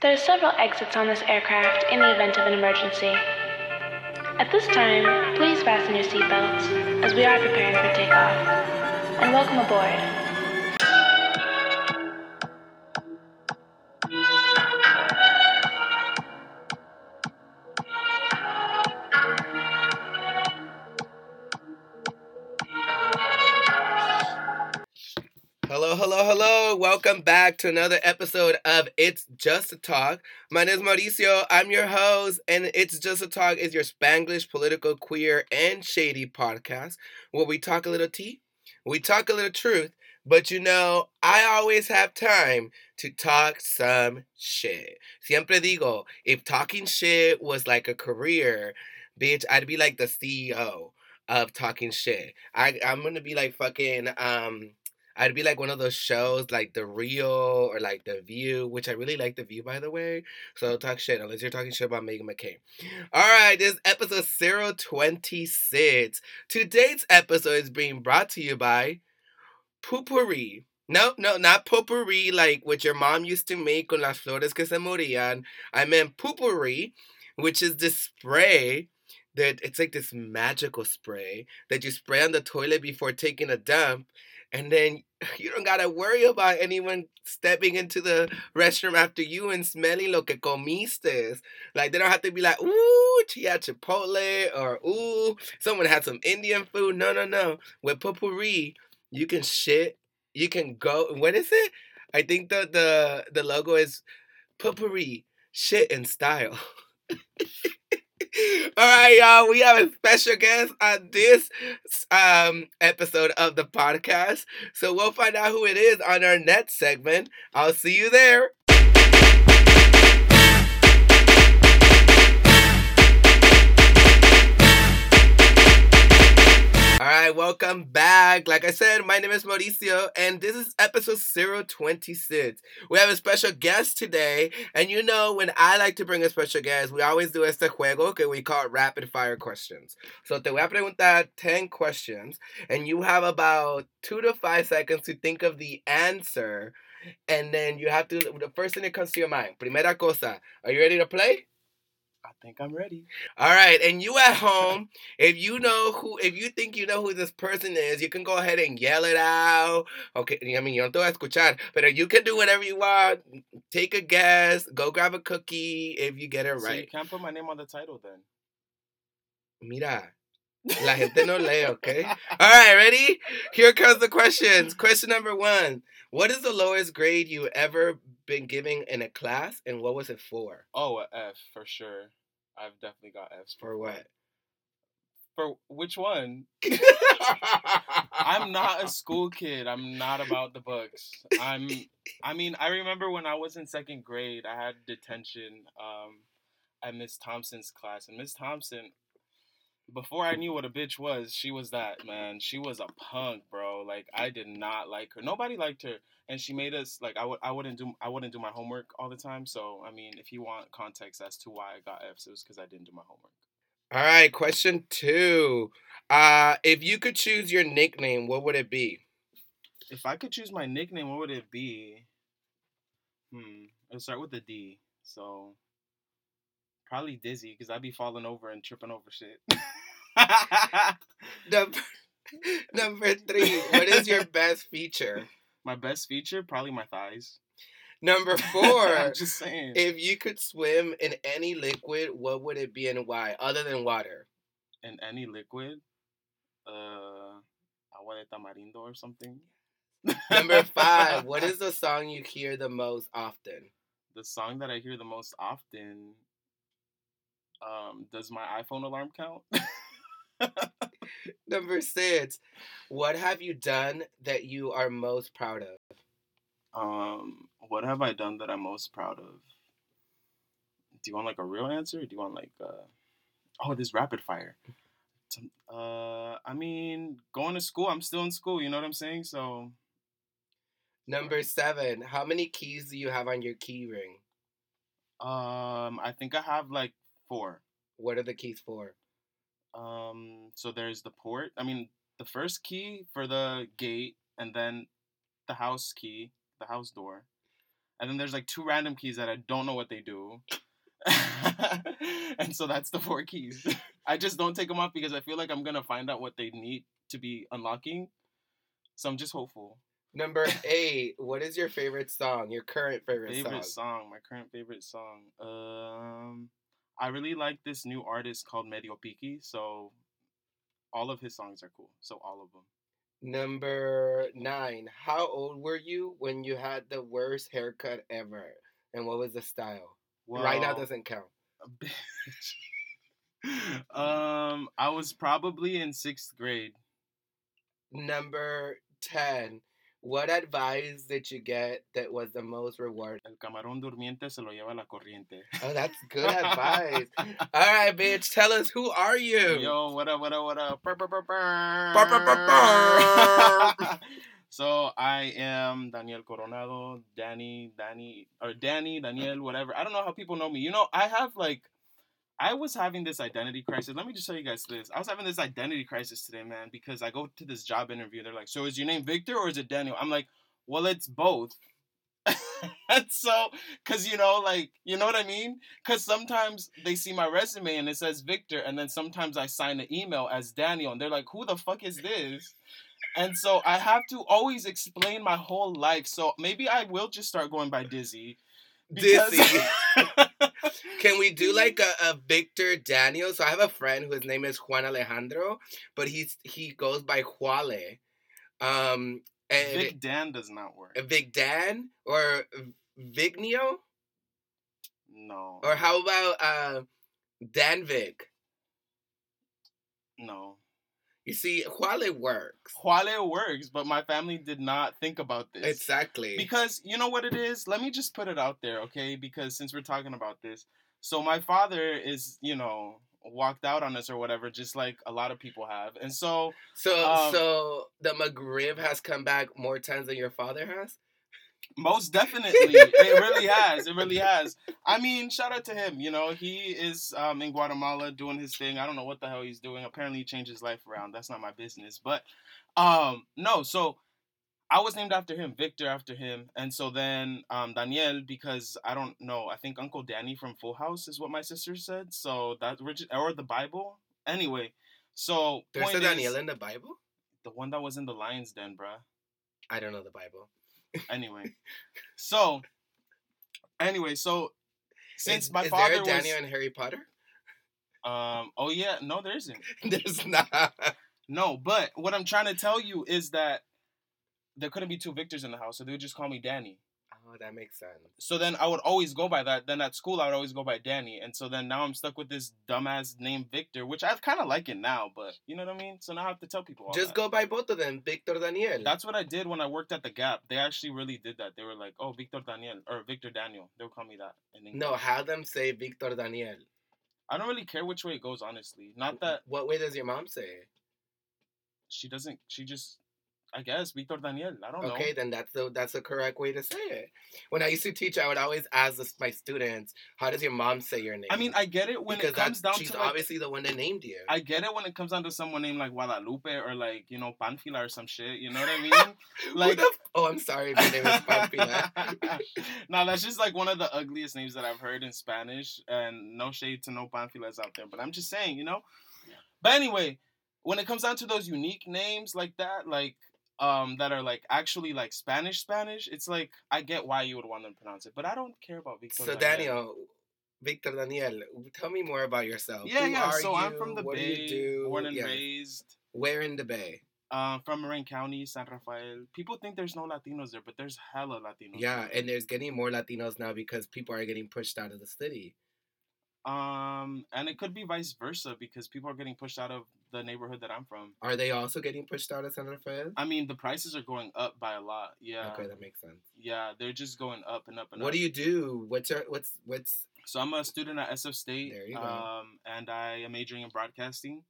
There are several exits on this aircraft in the event of an emergency. At this time, please fasten your seatbelts as we are preparing for takeoff. And welcome aboard. Back to another episode of It's Just a Talk. My name is Mauricio. I'm your host, and It's Just a Talk is your Spanglish, political, queer, and shady podcast where we talk a little tea, we talk a little truth, but you know, I always have time to talk some shit. Siempre digo, if talking shit was like a career, bitch, I'd be like the CEO of talking shit. I, I'm gonna be like fucking um I'd be like one of those shows like The Real or like The View, which I really like The View by the way. So talk shit unless you're talking shit about Meghan McCain. All right, this episode 026. Today's episode is being brought to you by Poo-Pourri. No, no, not potpourri like what your mom used to make con las flores que se morían. I meant Poo-Pourri, which is this spray that it's like this magical spray that you spray on the toilet before taking a dump and then you don't gotta worry about anyone stepping into the restroom after you and smelling lo que comiste. Like they don't have to be like, ooh, had Chipotle or ooh, someone had some Indian food. No, no, no. With Poo-Pourri, you can shit. You can go. What is it? I think the the the logo is Poo-Pourri, shit in style. All right, y'all. We have a special guest on this um, episode of the podcast. So we'll find out who it is on our next segment. I'll see you there. Right, welcome back. Like I said, my name is Mauricio, and this is episode 026. We have a special guest today, and you know, when I like to bring a special guest, we always do este juego que we call it rapid fire questions. So, te voy a preguntar 10 questions, and you have about two to five seconds to think of the answer, and then you have to, the first thing that comes to your mind. Primera cosa, are you ready to play? I think I'm ready. All right, and you at home, if you know who, if you think you know who this person is, you can go ahead and yell it out. Okay, I mean, yo no te voy a escuchar, but you can do whatever you want. Take a guess, go grab a cookie if you get it right. So you can't put my name on the title then. Mira, la gente no lee, okay? All right, ready? Here comes the questions. Question number one: What is the lowest grade you ever been giving in a class, and what was it for? Oh, F for sure. I've definitely got Fs. For what? For which one? I'm not a school kid. I'm not about the books. I'm. I mean, I remember when I was in second grade, I had detention um, at Miss Thompson's class, and Miss Thompson. Before I knew what a bitch was, she was that man. She was a punk, bro. Like I did not like her. Nobody liked her, and she made us like I would. I wouldn't do. I wouldn't do my homework all the time. So I mean, if you want context as to why I got Fs, it was because I didn't do my homework. All right, question two. Uh, if you could choose your nickname, what would it be? If I could choose my nickname, what would it be? Hmm. It'll start with a D. So probably Dizzy, because I'd be falling over and tripping over shit. Number, number three, what is your best feature? my best feature, probably my thighs. Number four, I'm just saying. if you could swim in any liquid, what would it be and why, other than water? In any liquid, uh, agua de tamarindo or something. Number five, what is the song you hear the most often? the song that I hear the most often? Um, does my iPhone alarm count? Number six, what have you done that you are most proud of? Um, what have I done that I'm most proud of? Do you want like a real answer? Or do you want like uh oh this rapid fire? Uh, I mean, going to school. I'm still in school. You know what I'm saying? So Number seven, how many keys do you have on your key ring? um, I think I have like four. What are the keys for? Um, so there's the port. I mean, the first key for the gate, and then the house key, the house door, and then there's like two random keys that I don't know what they do. and so that's the four keys. I just don't take them off because I feel like I'm gonna find out what they need to be unlocking. So I'm just hopeful. Number eight. What is your favorite song? Your current favorite, Favorite song? song, my current favorite song. Um, I really like this new artist called Medio Piki. So all of his songs are cool. So all of them. Number nine. How old were you when you had the worst haircut ever? And what was the style? right now doesn't count. bitch. um, I was probably in sixth grade. Number 10. What advice did you get that was the most rewarding? El camarón durmiente se lo lleva la corriente. Oh, that's good advice. All right, bitch. Tell us who are you? Yo, what up, what up, what up? Brr, brr, brr, brr. so I am Daniel Coronado, Danny, Danny, or Danny, Daniel, whatever. I don't know how people know me. You know, I have like, I was having this identity crisis. Let me just show you guys this. I was having this identity crisis today, man, because I go to this job interview. They're like, "So is your name Victor or is it Daniel?" I'm like, "Well, it's both." and so, cause you know, like, you know what I mean? Cause sometimes they see my resume and it says Victor, and then sometimes I sign an email as Daniel, and they're like, "Who the fuck is this?" And so I have to always explain my whole life. So maybe I will just start going by Dizzy. because- Dizzy. Can we do like a, a Victor Daniel? So I have a friend whose name is Juan Alejandro, but he's he goes by Juale. Um and Vic Dan does not work. Vic Dan or Vignio? No. Or how about uh Dan Vic? no. You see, Juale works. Juale works, but my family did not think about this. Exactly. Because you know what it is? Let me just put it out there, okay? Because since we're talking about this, so my father is, you know, walked out on us or whatever, just like a lot of people have. And so, so um, so the McRib has come back more times than your father has? Most definitely, it really has. It really has. I mean, shout out to him. You know, he is um, in Guatemala doing his thing. I don't know what the hell he's doing. Apparently, he changed his life around. That's not my business. But um, no, so I was named after him, Victor after him, and so then um, Daniel because I don't know. I think Uncle Danny from Full House is what my sister said. So that or the Bible. Anyway, so There's a is, Daniel in the Bible? the one that was in the lion's den, bruh I don't know the Bible. Anyway, so anyway, so since is, my is father there a was Daniel in Harry Potter? um oh yeah no there isn't There's not. no but what I'm trying to tell you is that there couldn't be two Victors in the house so they would just call me Danny Oh, that makes sense. so then I would always go by that then at school I would always go by Danny and so then now I'm stuck with this dumbass name Victor which I kind of like it now but you know what I mean so now I have to tell people Just that. go by both of them, Victor Daniel. That's what I did when I worked at the Gap. They actually really did that. They were like, "Oh, Victor Daniel or Victor Daniel." They would call me that no, have them say Victor Daniel. I don't really care which way it goes, honestly. Not that What way does your mom say she doesn't. She just, I guess, Victor Daniel. I don't Okay, know. Okay, then that's the that's the correct way to say it. When I used to teach, I would always ask my students, "How does your mom say your name?" I mean, I get it when because it comes down she's to like, obviously the one that named you. I get it when it comes down to someone named like Guadalupe or like you know Panfila or some shit. You know what I mean? Like- f- oh, I'm sorry, my name is Pampila. no, that's just like one of the ugliest names that I've heard in Spanish, and no shade to no Panfilas out there, but I'm just saying, you know. But anyway, when it comes down to those unique names like that, like um, that are like actually like Spanish Spanish, it's like I get why you would want them to pronounce it, but I don't care about Victor. So Daniel, Victor Daniel, tell me more about yourself. Yeah, Who yeah. So I'm from the what Bay, do you do? born and Yes. raised. Where in the Bay? Uh, from Marin County, San Rafael. People think there's no Latinos there, but there's hella Latinos. Yeah, there. and there's getting more Latinos now because people are getting pushed out of the city. Um, and it could be vice versa because people are getting pushed out of the neighborhood that I'm from. Are they also getting pushed out of San Rafael? I mean, the prices are going up by a lot. Yeah, Okay, that makes sense. yeah, they're just going up and up and What up. What do you do? What's your what's what's So I'm a student at SF State. There you go. Um, and I am majoring in broadcasting.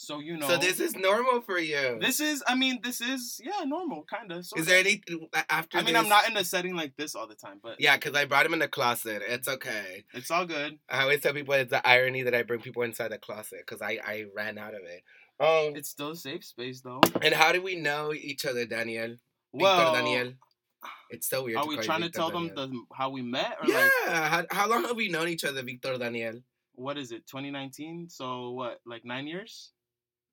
So you know, so this is normal for you? this is. I mean, this is yeah, normal, kind of. is there any after? I mean, I'm not in a setting like this all the time, but Yeah, because I brought him in the closet. It's okay. it's all good. I always tell people it's the irony that I bring people inside the closet because I I ran out of it. Um, It's still a safe space though. and how do we know each other, Daniel? Well, Victor Daniel. It's so weird. Are we trying to Victor tell them the how we met or Yeah. like how, how long have we known each other, Victor Daniel? what is it? 2019. So what? Like nine years?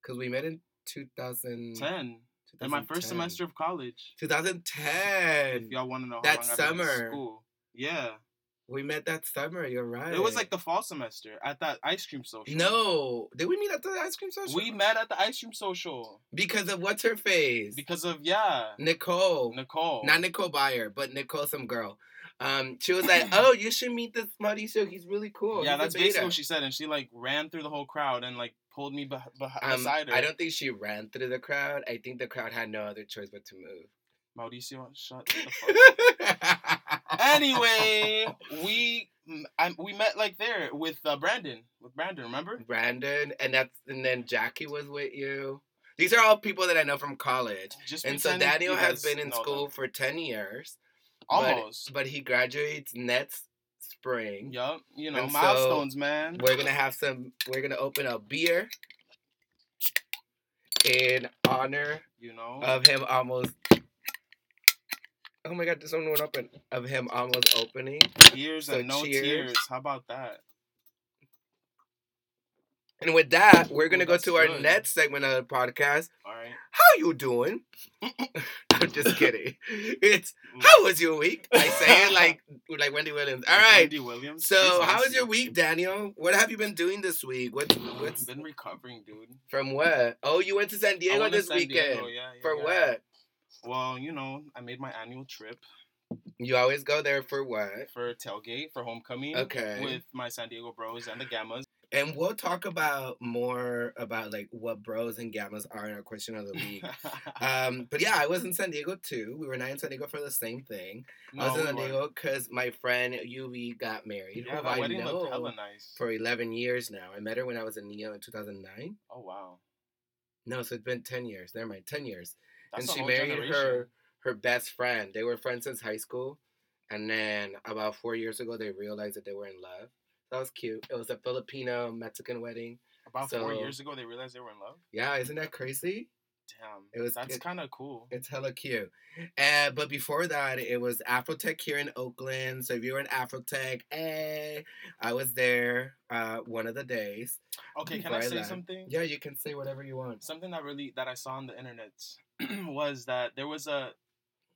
Because we met in 2000, Ten. In my first semester of college. 2010. If y'all want to know how That long I've been in summer. school. Yeah. We met that summer. You're right. It was like the fall semester at that ice cream social. No, did we meet at the ice cream social? We met at the ice cream social because of what's her face? because of yeah, Nicole, Nicole. not Nicole Byer, but Nicole, some girl. Um, she was like, "Oh, you should meet this Mauricio. He's really cool." yeah, He's that's basically what she said, and she like ran through the whole crowd and like pulled me beh- beh- Um, beside her. I don't think she ran through the crowd. I think the crowd had no other choice but to move. Mauricio, shut the fuck. up. anyway, we I, we met like there with uh, Brandon. With Brandon, remember? Brandon, and that's and then Jackie was with you. These are all people that I know from college. Just And so Daniel has been in school them. for ten years. almost. But, but he graduates next spring. Yup, you know And so- milestones, man. We're gonna have some. We're gonna open a beer in honor You know, of him almost. Oh my God! This one went open. Of him almost opening. tears so and no cheers. tears. How about that? And with that, we're gonna Ooh, go to our good. next segment of the podcast. All right. How you doing? I'm just kidding. It's mm. how was your week? I say it like like Wendy Williams. All right. Wendy Williams. So She's how was your week, Daniel? What have you been doing this week? What what's been recovering, dude. from what? Oh, you went to San Diego this San weekend. Diego, yeah, yeah, For yeah. what? Well, you know, I made my annual trip You always go there for what? for tailgate for homecoming. Okay. With my San Diego Bros and the Gammas. And we'll talk about more about like what bros and gammas are in our question of the week. um, but yeah, I was in San Diego too. We were not in San Diego for the same thing. no, I was in San. Diego because my friend UV got married. Yeah, who I wedding looked know hella nice. for 11 years now. I met her when I was in Neo in 2009. oh wow. No, so it's been 10 years. Never mind, 10 years. That's and she married generation. her her best friend. They were friends since high school, and then about four years ago, they realized that they were in love. That was cute. It was a Filipino Mexican wedding. About four years ago, they realized they were in love. Yeah, isn't that crazy? Damn. It was- That's kind of cool. It's hella cute. Uh, but before that, it was Afrotech here in Oakland. So if you're in Afrotech, hey, I was there uh, one of the days. Okay, can I say something? Yeah, you can say whatever you want. Something that really that I saw on the internet was that there was a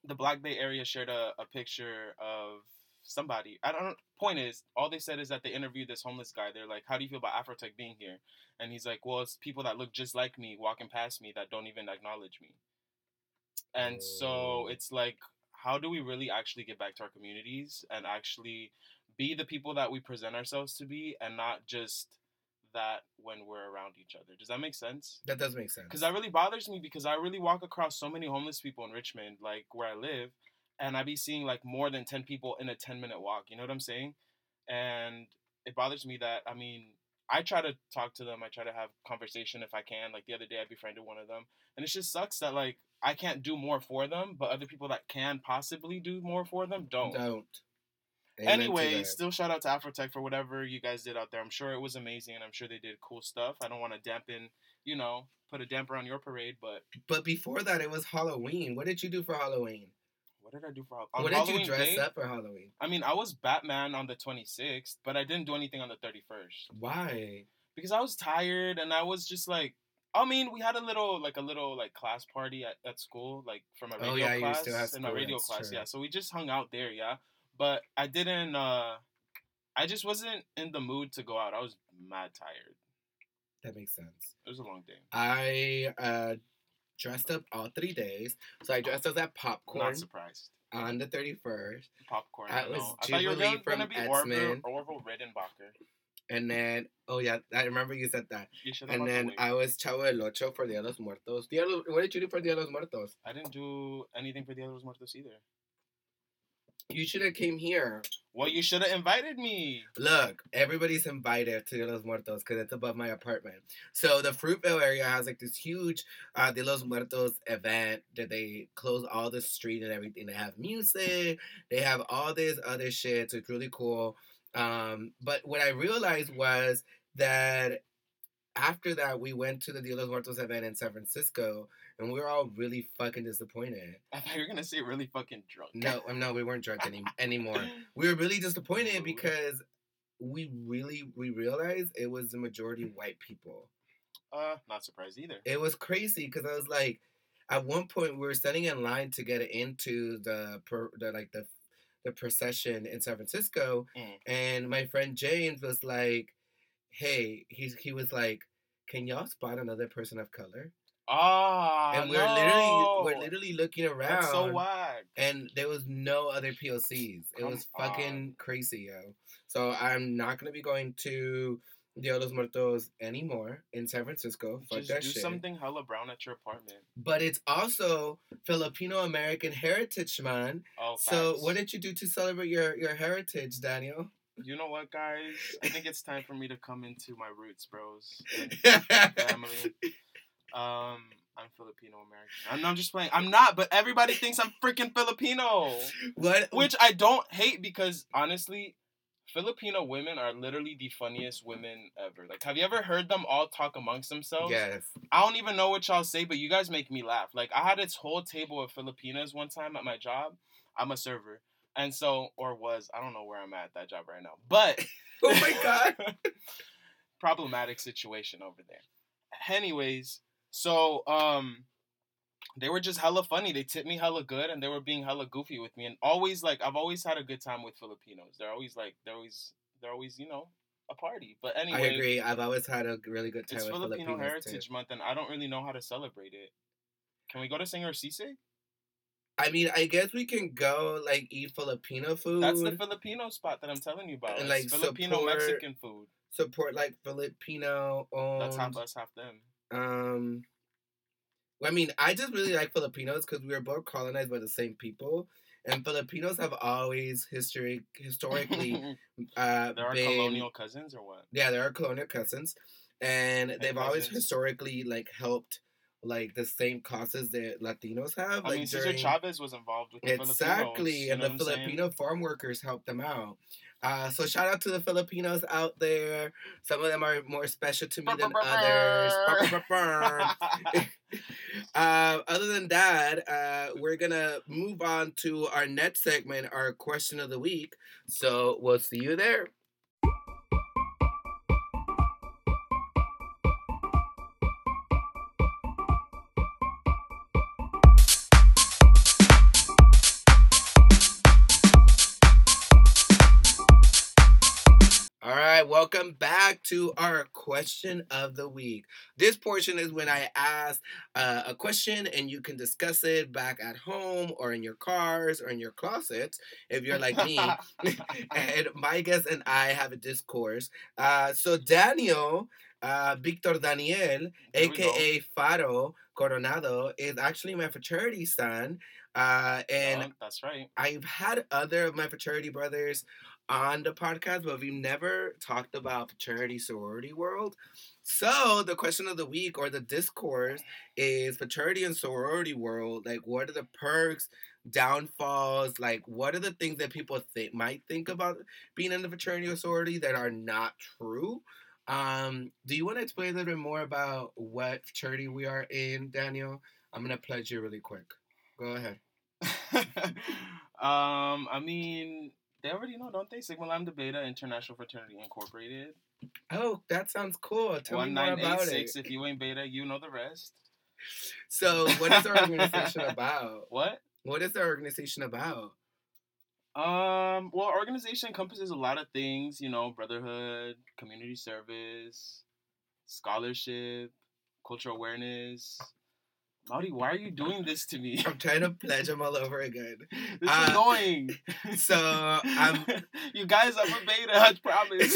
the Black Bay area shared a, a picture of somebody. I don't. Point is, all they said is that they interviewed this homeless guy. They're like, "How do you feel about Afrotech being here?" And he's like, "Well, it's people that look just like me walking past me that don't even acknowledge me." And so Oh. it's like, how do we really actually get back to our communities and actually be the people that we present ourselves to be, and not just that when we're around each other? Does that make sense? That does make sense. because that really bothers me because I really walk across so many homeless people in Richmond, like where I live, and I be seeing like more than ten people in a ten minute walk. You know what I'm saying? And it bothers me that I mean I try to talk to them, I try to have conversation if I can. Like the other day, I befriended one of them, and it just sucks that like I can't do more for them, but other people that can possibly do more for them don't. Don't. Amen Anyway, still shout out to Afrotech for whatever you guys did out there. I'm sure it was amazing, and I'm sure they did cool stuff. I don't want to dampen, you know, put a damper on your parade, but But before that, it was Halloween. What did you do for Halloween? What did I do for Hall- on what did Halloween you dress day? up for Halloween? I mean, I was Batman on the 26th, but I didn't do anything on the 31st Why? because I was tired and I was just like. I mean, we had a little, like a little, like class party at, at school, like for my Oh, radio yeah, you class. still have in my radio class, true. yeah. So we just hung out there, yeah. But I didn't. uh I just wasn't in the mood to go out. I was mad tired. That makes sense. It was a long day. I uh, dressed up all three days. So I dressed up as popcorn Not surprised. on the 31st. Popcorn. That I was know. I thought you were Jubilee from be Orville, Orville Redenbacher. And then, oh yeah, I remember you said that. You should And then. I was Chavo del Ocho for Dia de los Muertos. Dia los- what did you do for Dia de los Muertos? I didn't do anything for the others Muertos either. You should have came here. Well, you should have invited me. Look, everybody's invited to los Muertos because it's above my apartment. So the Fruitvale area has like this huge uh, de los Muertos event that they close all the street and everything. They have music, they have all this other shit. So it's really cool. Um, but what I realized was that after that, we went to the de los Muertos event in San Francisco and we were all really fucking disappointed. I thought you were gonna say really fucking drunk. No, um, no, we weren't drunk any anymore. We were really disappointed because we really we realized it was the majority white people. Uh, not surprised either. It was crazy because I was like, at one point we were standing in line to get into the per, the like the the procession in San Francisco, Mm. and my friend James was like, "Hey," he's he was like, "Can y'all spot another person of color?" Ah, and we're no. literally we're literally looking around, That's so wide. and there was no other POCs. It Come was fucking on. crazy, yo. So I'm not gonna be going to Dia de los Muertos anymore in San Francisco. Fuck Just that do shit. something hella brown at your apartment. But it's also Filipino American Heritage Month. Oh, So facts. what did you do to celebrate your your heritage, Daniel? You know what, guys? I think it's time for me to come into my roots, bros. family. Um, I'm Filipino American. I'm, I'm just playing. I'm not, but everybody thinks I'm freaking Filipino, what? which I don't hate because honestly, Filipino women are literally the funniest women ever. Like, have you ever heard them all talk amongst themselves? Yes. I don't even know what y'all say, but you guys make me laugh. Like I had this whole table of Filipinas one time at my job. I'm a server. And so or was, I don't know where I'm at at that job right now. But Oh my god. problematic situation over there. Anyways, so um they were just hella funny. They tipped me hella good and they were being hella goofy with me. And always like I've always had a good time with Filipinos. They're always like they're always they're always, you know, a party. But anyway, I agree. I've always had a really good time it's with Filipino Filipinos Heritage too. Month, and I don't really know how to celebrate it. Can we go to Senor Sisig? I mean, I guess we can go like eat Filipino food. That's the Filipino spot that I'm telling you about. And, like, Filipino support- Mexican food. support like Filipino That's half owned. us, half them. Um, I mean, I just really like Filipinos because we were both colonized by the same people, and Filipinos have always history historically uh there are been colonial cousins or what? yeah, there are colonial cousins, and they've always historically like helped like the same causes that Latinos have. I like mean, Cesar during- Chavez was involved with the Exactly, Filipinos. and the I'm saying? Filipino farm workers helped them out. Uh, so shout out to the Filipinos out there. Some of them are more special to me than others. uh, other than that, uh, we're gonna move on to our next segment, our question of the week. So we'll see you there. Welcome back to our question of the week. This portion is when I ask uh, a question and you can discuss it back at home or in your cars or in your closets if you're like me. and my guest and I have a discourse. Uh, so Daniel, uh, Victor Daniel, aka Faro Coronado, is actually my fraternity son. Uh, and Oh, that's right. I've had other of my fraternity brothers on the podcast, but we've never talked about fraternity sorority world. So the question of the week or the discourse is fraternity and sorority world. Like, what are the perks, downfalls? Like, what are the things that people think might think about being in the fraternity or sorority that are not true? Um, do you want to explain a little bit more about what fraternity we are in, Daniel? I'm gonna pledge you really quick. Go ahead. um, I mean, they already know, don't they? Sigma Lambda Beta International Fraternity Incorporated. Oh, that sounds cool. Tell me more nine about eight it. six. If you ain't beta, you know the rest. So, what is our organization about? What? What is our organization about? Um, well, organization encompasses a lot of things, you know, brotherhood, community service, scholarship, cultural awareness. Maudie, why are you doing this to me? I'm trying to pledge them all over again. This is Uh, annoying. So, I'm. you guys, I'm a beta, I promise.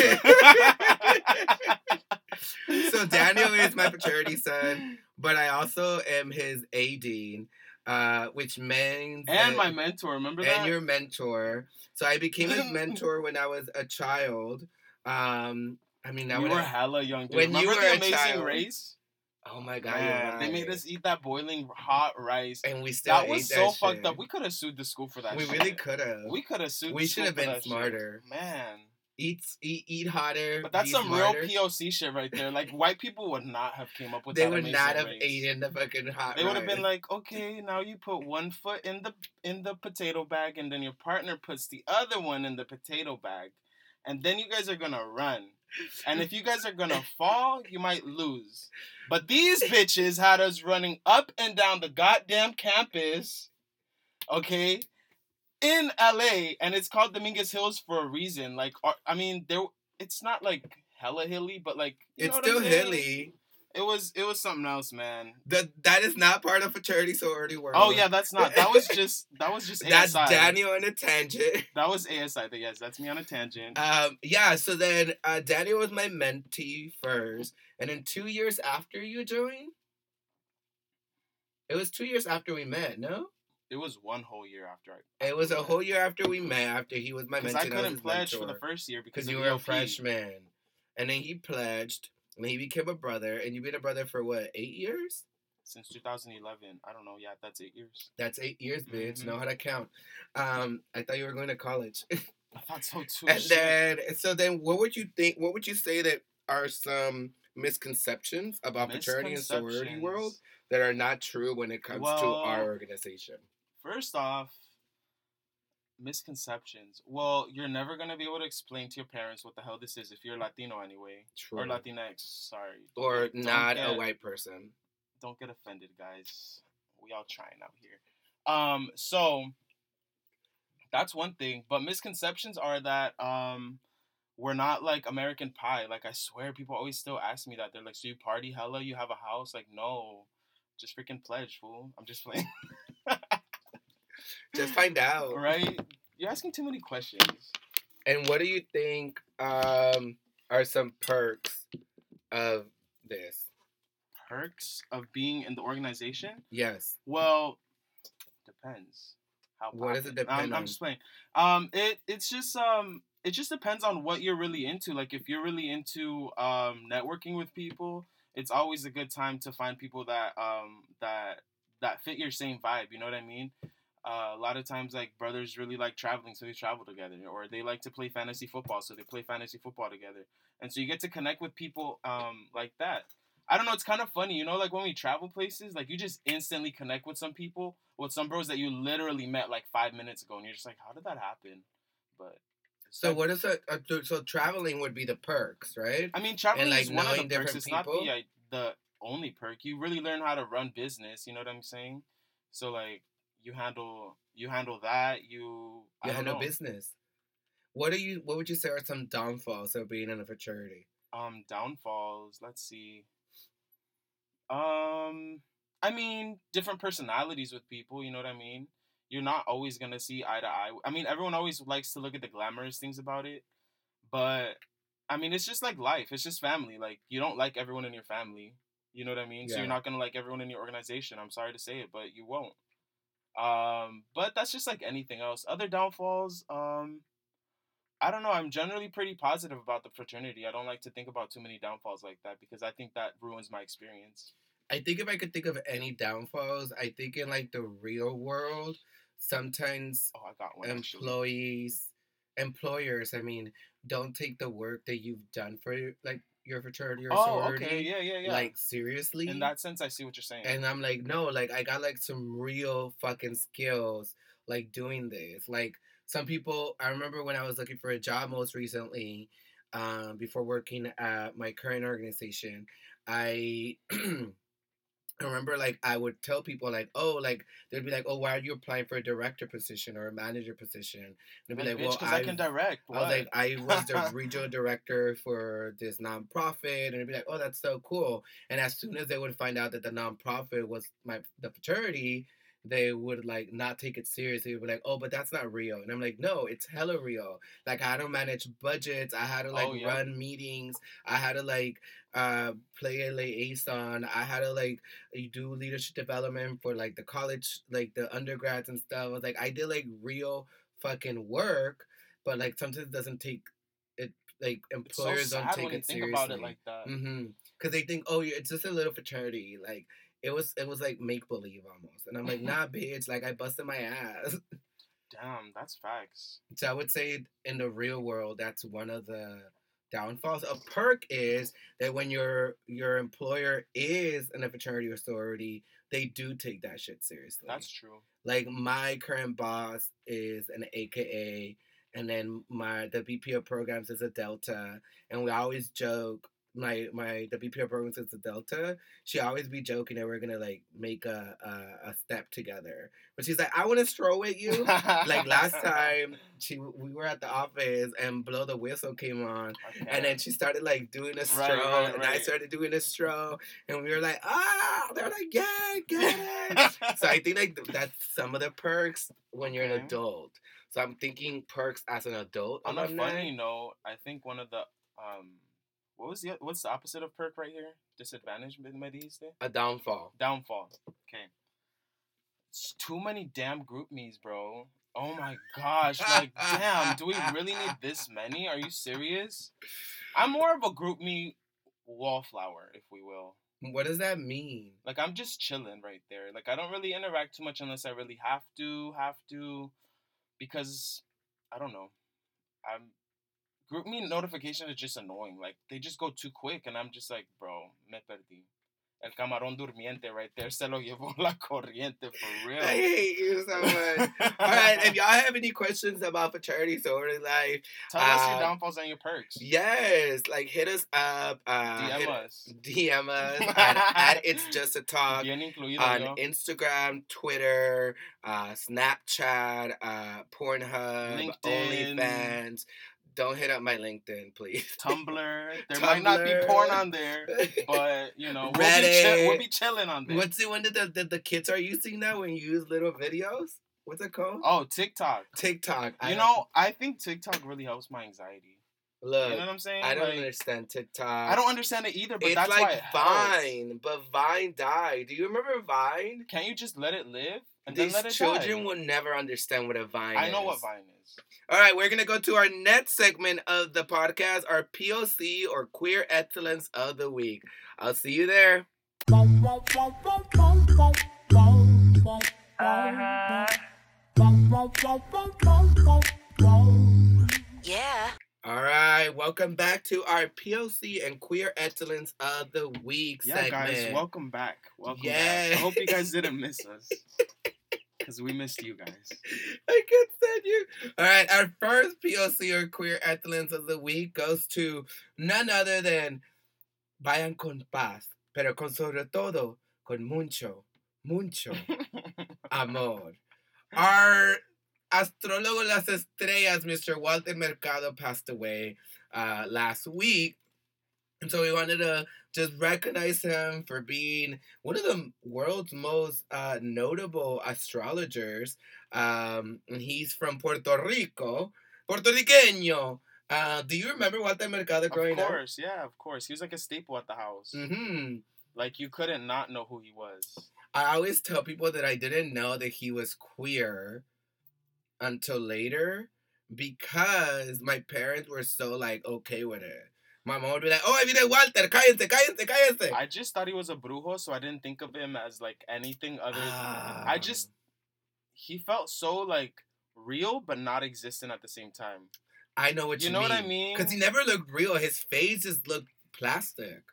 So, Daniel is my fraternity son, but I also am his AD, uh, which means. and that- my mentor, remember that? and your mentor. So, I became his mentor when I was a child. Um, I mean, that you were hella young, dude. when you were the a Amazing child. Race? Oh my god, Man, they made us eat that boiling hot rice. and we still That was that so fucked shit. up. We could have sued the school for that. We shit. really could have. We could have sued. We should have been that shit. smarter. Man, Eat, eat, eat hotter. But that's some smarter. real POC shit right there. Like white people would not have came up with They that. would not have race. eaten the fucking hot. They would have been like, okay, now you put one foot in the in the potato bag, and then your partner puts the other one in the potato bag, and then you guys are gonna run. And if you guys are gonna fall, you might lose. But these bitches had us running up and down the goddamn campus, okay, in LA, and it's called Dominguez Hills for a reason. Like, uh, I mean, there, it's not like hella hilly, but like, it's know what I'm still hilly. It was, it was something else, man. That that is not part of fraternity sorority world. Oh yeah, that's not. That was just. That was just. ASI. that's Daniel on a tangent. That was ASI. Yes, that's me on a tangent. Um, yeah. So then, uh, Daniel was my mentee first, and then two years after you joined, it was two years after we met. No, it was one whole year after I. it was a whole year after we met. After he was my Because I couldn't pledge for the first year because you were a freshman, and then he pledged, and he became a brother, and you've been a brother for what eight years? since 2011. I don't know. Yeah, that's eight years. That's eight years, bitch. Mhm. Know how to count. Um, I thought you were going to college. I thought so too. and shit. then, so then, what would you think? What would you say that are some misconceptions about fraternity and sorority world that are not true when it comes to our organization? First off, misconceptions. Well, you're never gonna be able to explain to your parents what the hell this is if you're Latino anyway, True. or Latinx. Sorry. Or don't not a white person. don't get offended, guys. We all trying out here. Um, so that's one thing. But misconceptions are that um we're not like American Pie. Like I swear, people always still ask me that. They're like, "So you party hella? You have a house?" Like, no, just freaking pledge, fool. I'm just playing. Just find out. right? You're asking too many questions. And what do you think um, are some perks of this? Perks of being in the organization. Yes. Well, depends. How What does it depend on? I'm just playing. Um, it it's just um, it just depends on what you're really into. Like if you're really into um networking with people, it's always a good time to find people that um that that fit your same vibe. You know what I mean? Uh, a lot of times, like brothers really like traveling, so they travel together, or they like to play fantasy football, so they play fantasy football together, and so you get to connect with people um like that. I don't know. It's kind of funny, you know, like when we travel places, like you just instantly connect with some people, with some bros that you literally met like five minutes ago, and you're just like, how did that happen? But So like- what is it? Uh, so- traveling would be the perks, right? I mean, traveling like, is one of the perks. different It's not people? the the only perk. You really learn how to run business. You know what I'm saying? So like, you handle you handle that. You You don't handle business. What do you? What would you say are some downfalls of being in a fraternity? Um, downfalls. Let's see. Um, I mean, different personalities with people. You know what I mean? You're not always gonna see eye to eye. I mean, everyone always likes to look at the glamorous things about it, but I mean, it's just like life. It's just family. Like you don't like everyone in your family. You know what I mean? So you're not gonna like everyone in your organization. I'm sorry to say it, but you won't. Um, but that's just like anything else. Other downfalls. Um, I don't know. I'm generally pretty positive about the fraternity. I don't like to think about too many downfalls like that because I think that ruins my experience. I think if I could think of any downfalls, I think in like the real world, sometimes Oh, I got one. actually. employees, employers, I mean, don't take the work that you've done for like your fraternity or Oh, sorority okay. Yeah, yeah, yeah. like seriously. In that sense, I see what you're saying. And I'm like, no, like I got like some real fucking skills like doing this. Like some people I remember when I was looking for a job most recently, um, before working at my current organization, I I remember like I would tell people like, oh, like they'd be like, oh, why are you applying for a director position or a manager position? And I'd be like, like, well, because I can direct. I was like, I was the regional director for this nonprofit, and it'd be like, oh, that's so cool. And as soon as they would find out that the nonprofit was my the fraternity, they would like not take it seriously. They would be like, oh, but that's not real. And I'm like, no, it's hella real. Like I had to manage budgets, I had to like Oh, yeah. run meetings, I had to like uh play a liaison, I had to like do leadership development for like the college, like the undergrads and stuff. I was like, I did like real fucking work, but like sometimes it doesn't take it. Like it's so employers don't take it think seriously. about it like that. Mm-hmm. Because they think, oh, yeah, it's just a little fraternity. Like it was, it was like make believe almost. And I'm like, mm-hmm. nah, bitch. Like I busted my ass. Damn, that's facts. So I would say in the real world, that's one of the downfalls. A perk is that when your your employer is in a fraternity or sorority, they do take that shit seriously. That's true. like my current boss is an AKA, and then my the VP of programs is a Delta, and we always joke. My my the VP of programs is Delta. She always be joking that we're gonna like make a a, a step together, but she's like, I want to stroll with you. like last time, she we were at the office and blow the whistle came on, Okay. and then she started like doing a stroll, Right, right, and I started doing a stroll, and we were like, ah, they're like, yeah, get it. so I think like that's some of the perks when you're an adult. So I'm thinking perks as an adult. On a funny note, I think one of the um, what was the what's the opposite of perk right here? Disadvantage, me me dijiste? a downfall. Downfall. Okay. It's too many damn GroupMe's, bro. Oh my gosh! Like, damn, do we really need this many? Are you serious? I'm more of a GroupMe wallflower, if we will. What does that mean? Like, I'm just chilling right there. Like, I don't really interact too much unless I really have to, have to, because I don't know. I'm GroupMe notifications are just annoying. Like, they just go too quick, and I'm just like, bro, me perdí. El camarón durmiente right there se lo llevó la corriente for real. I hate you so much. All right, if y'all have any questions about fraternity sorority life, Tell us your uh, downfalls and your perks. yes, like hit us up. Uh, DM hit- us. DM us at, at it's just a talk Bien incluido on yo. Instagram, Twitter, uh, Snapchat, uh, Pornhub, LinkedIn. OnlyFans. Don't hit up my LinkedIn, please. Tumblr. There might not be porn on there, but you know we'll be, chill- we'll be chilling on there. What's the one that the, that the kids are using now when you use little videos? What's it called? Oh, TikTok. TikTok. You don't- know, I think TikTok really helps my anxiety. look, You know what I'm saying? I don't Like, understand TikTok. I don't understand it either, but it's that's like why it helps. Vine, but Vine died. Do you remember Vine? Can't you just let it live and These then let it children die? will never understand what a Vine I is. I know what Vine is. All right, we're gonna go to our next segment of the podcast, our POC or Queer Excellence of the Week. I'll see you there. Yeah. All right, welcome back to our POC and Queer Excellence of the Week Yeah, segment. guys, welcome back. Welcome back. I hope you guys didn't miss us. Because we missed you guys. I can't stand you. All right, our first POC or Queer Excellence of the Week goes to none other than Vayan con paz, pero con sobre todo con mucho, mucho amor. Our astrólogo las estrellas, Mr. Walter Mercado, passed away uh, last week. And so we wanted to just recognize him for being one of the world's most uh, notable astrologers. Um, and he's from Puerto Rico, Puertorriqueño. Uh, do you remember Walter Mercado growing up? Of course, yeah, of course. He was like a staple at the house. hmm Like you couldn't not know who he was. I always tell people that I didn't know that he was queer until later because my parents were so like okay with it. My mom would be like, "Oh, I viene Walter, cállense, cállense, cállense." I just thought he was a brujo, so I didn't think of him as like anything other. Ah. I just he felt so like real but not existent at the same time. I know what you, You know what I mean? Because he never looked real. His face just looked plastic.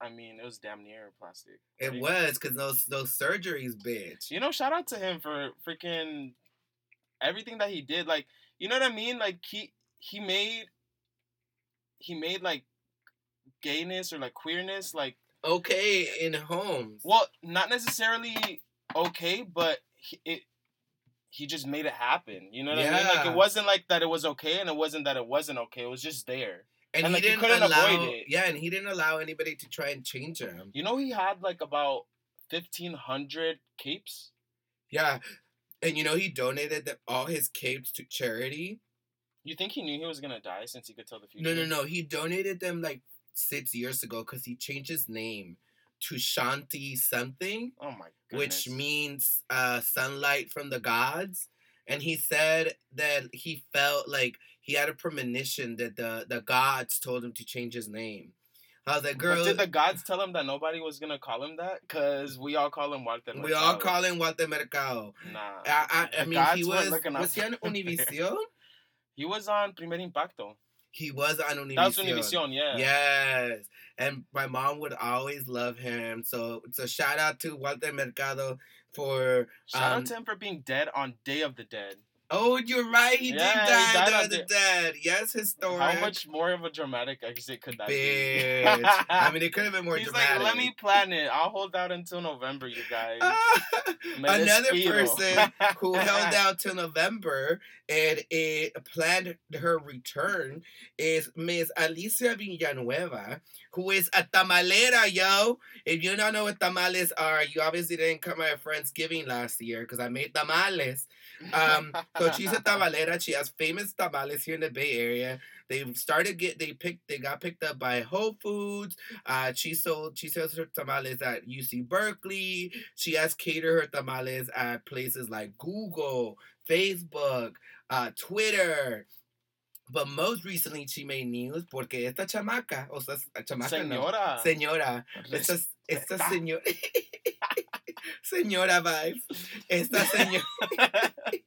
I mean, it was damn near plastic. It right? was because those those surgeries, bitch. You know, shout out to him for freaking everything that he did. Like, you know what I mean? Like he he made he made like gayness or like queerness like Okay, in homes. well, not necessarily okay, but he, it he just made it happen. You know what I mean? Like it wasn't like that it was okay and it wasn't that it wasn't okay. It was just there. and, and, he like, didn't couldn't allow. avoid it. Yeah, and he didn't allow anybody to try and change him. You know he had like about 1500 capes. Yeah, and you know he donated the, all his capes to charity. You think he knew he was going to die since he could tell the future? No, no, no. He donated them like six years ago because he changed his name to Shanti something, Oh my goodness. which means uh, sunlight from the gods. And he said that he felt like he had a premonition that the, the gods told him to change his name. I was like, But girl, did the gods tell him that nobody was gonna call him that? Cause we all call him Walter. we all call him Walter Mercado. Nah. I, I, I mean, he was was he on. Univision? He was on Primer Impacto. He was on Univision. That was Univision, yeah. Yes, and my mom would always love him. So, so shout out to Walter Mercado for. Shout um, out to him for being dead on Day of the Dead. Oh, you're right. He Yeah, did he died the other the- dead. Yes, historic. How much more of a dramatic exit could that be? I mean, it could have been more He's dramatic. like, let me plan it. I'll hold out until November, you guys. Another person who held out till November and it planned her return is Miss Alicia Villanueva, who is a tamalera, yo. If you don't know what tamales are, you obviously didn't come at Friendsgiving last year because I made tamales. Um, so she's a tamalera. She has famous tamales here in the Bay Area. They started get they picked they got picked up by Whole Foods. Uh, she sold she sells her tamales at UC Berkeley. She has catered her tamales at places like Google, Facebook, uh, Twitter. But most recently she made news porque esta chamaca, o sea, chamaca no, Señora. señora, esta, esta señora, señora vibes, esta señora.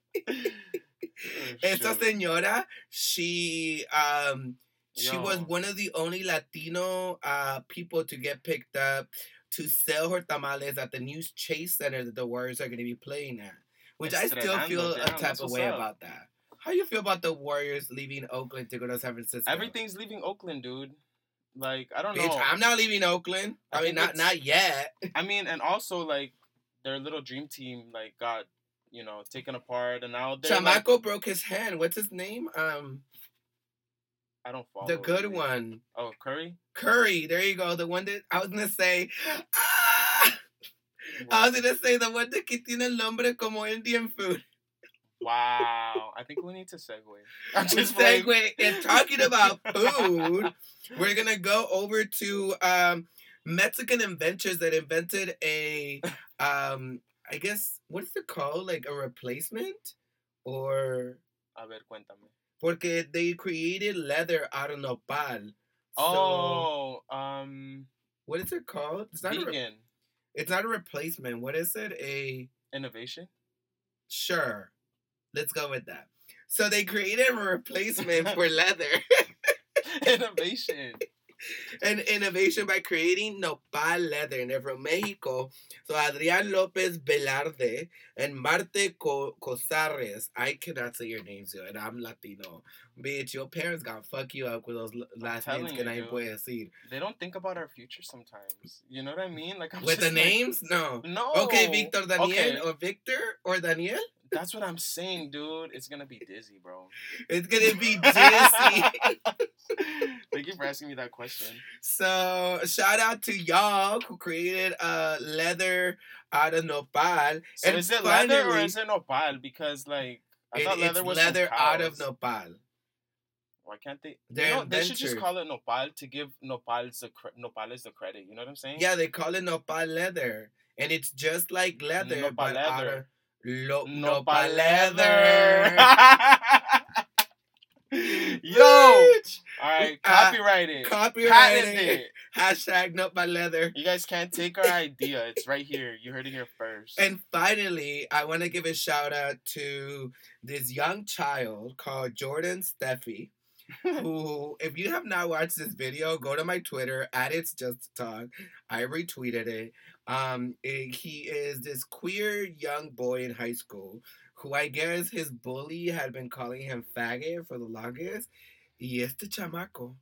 Esta señora, she um she was one of the only Latino uh people to get picked up to sell her tamales at the new Chase Center that the Warriors are going to be playing at. Which I still feel a type that's of way up. about that. How you feel about the Warriors leaving Oakland to go to San Francisco? Everything's leaving Oakland, dude. Like I don't Bitch, know. I'm not leaving Oakland. I, I mean, not not yet. I mean, and also like their little dream team like got you know taken apart, and now they're like, broke his hand. What's his name? Um, I don't follow the good really. one. Oh, Curry. Curry. There you go. The one that I was gonna say. Ah! I was gonna say the one that tiene el nombre como Indian food. Wow. I think we need to segue. I'm just segue and talking about food, we're gonna go over to um, Mexican inventors that invented a um, I guess what is it called? Like a replacement, or A ver, cuéntame. porque they created leather out of nopal. So, Oh, um, what is it called? It's not a re- it's not a replacement. What is it? A innovation. Sure. Let's go with that. So they created a replacement for leather. innovation. An innovation by creating nopal leather, and they're from Mexico. So Adrian Lopez Velarde and Marte Co- Cosares. I cannot say your names, yo, and I'm Latino. Bitch, your parents got to fuck you up with those last names telling que nadie puede decir. They don't think about our future sometimes. You know what I mean? Like I'm With the like, names? No. No. Okay, Victor Daniel Okay, or Victor or Daniel? That's what I'm saying, dude. It's gonna be dizzy, bro. It's gonna be dizzy. Thank you for asking me that question. So shout out to y'all who created uh leather out of nopal. So And is it leather or is it nopal? Because like I It- thought leather was leather out of nopal. Why can't they? They're you know, they should just call it nopal to give nopals the cre- nopales the credit. You know what I'm saying? Yeah, they call it nopal leather, and it's just like leather, Nopal but out of lo- Nopal nopal leather. leather. Yo. Bitch. All right, Uh, copyrighted. Copyrighted. Patented it. Hashtag nopal leather. You guys can't take our idea. It's right here. You heard it here first. And finally, I want to give a shout out to this young child called Jordan Steffi. who, if you have not watched this video, go to my Twitter at it's just talk. I retweeted it. Um, eh, he is this queer young boy in high school who I guess his bully had been calling him faggot for the longest. Y este chamaco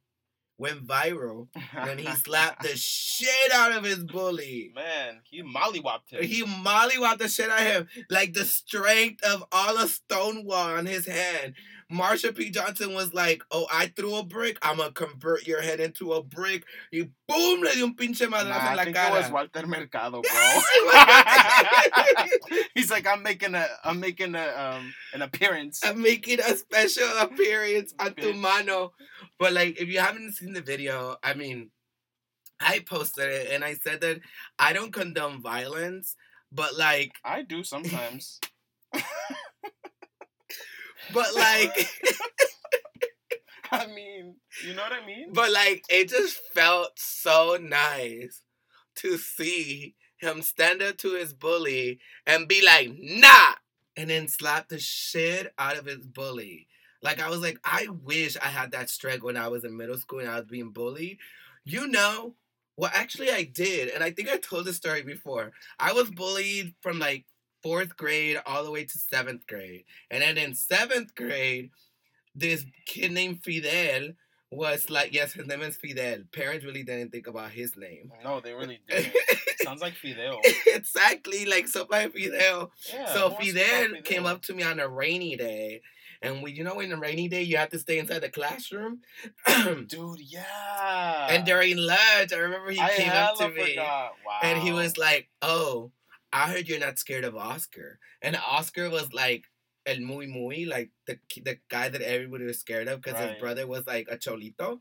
went viral when he slapped the shit out of his bully. Man, he mollywopped him. He mollywopped the shit out of him. Like the strength of all of Stonewall on his hand. Marsha P. Johnson was like, Oh, I threw a brick. I'm gonna convert your head into a brick. Y boom, le di un pinche madrazo Nah, en I la think it was. Walter Mercado, bro. Yes, it was. He's like, I'm making a, I'm making a, um, an appearance. I'm making a special appearance on tu mano. But like, if you haven't seen the video, I mean, I posted it and I said that I don't condone violence, but like, I do sometimes. but like. I mean, you know what I mean? But like it just felt so nice to see him stand up to his bully and be like, nah, and then slap the shit out of his bully. Like I was like, I wish I had that strength when I was in middle school and I was being bullied. You know, well actually I did, and I think I told this story before. I was bullied from like fourth grade all the way to seventh grade. And then in seventh grade, this kid named Fidel was like, yes, his name is Fidel. Parents really didn't think about his name. No, they really didn't. Sounds like Fidel. exactly, like Sopa Fidel. Yeah, so to Fidel came up to me on a rainy day. And we, you know, in a rainy day, you have to stay inside the classroom. Dude, yeah. and during lunch, I remember he I came up to me. forgot. Wow. And he was like, "Oh, I heard you're not scared of Oscar." And Oscar was like el muy muy, like the the guy that everybody was scared of because his brother was like a cholito.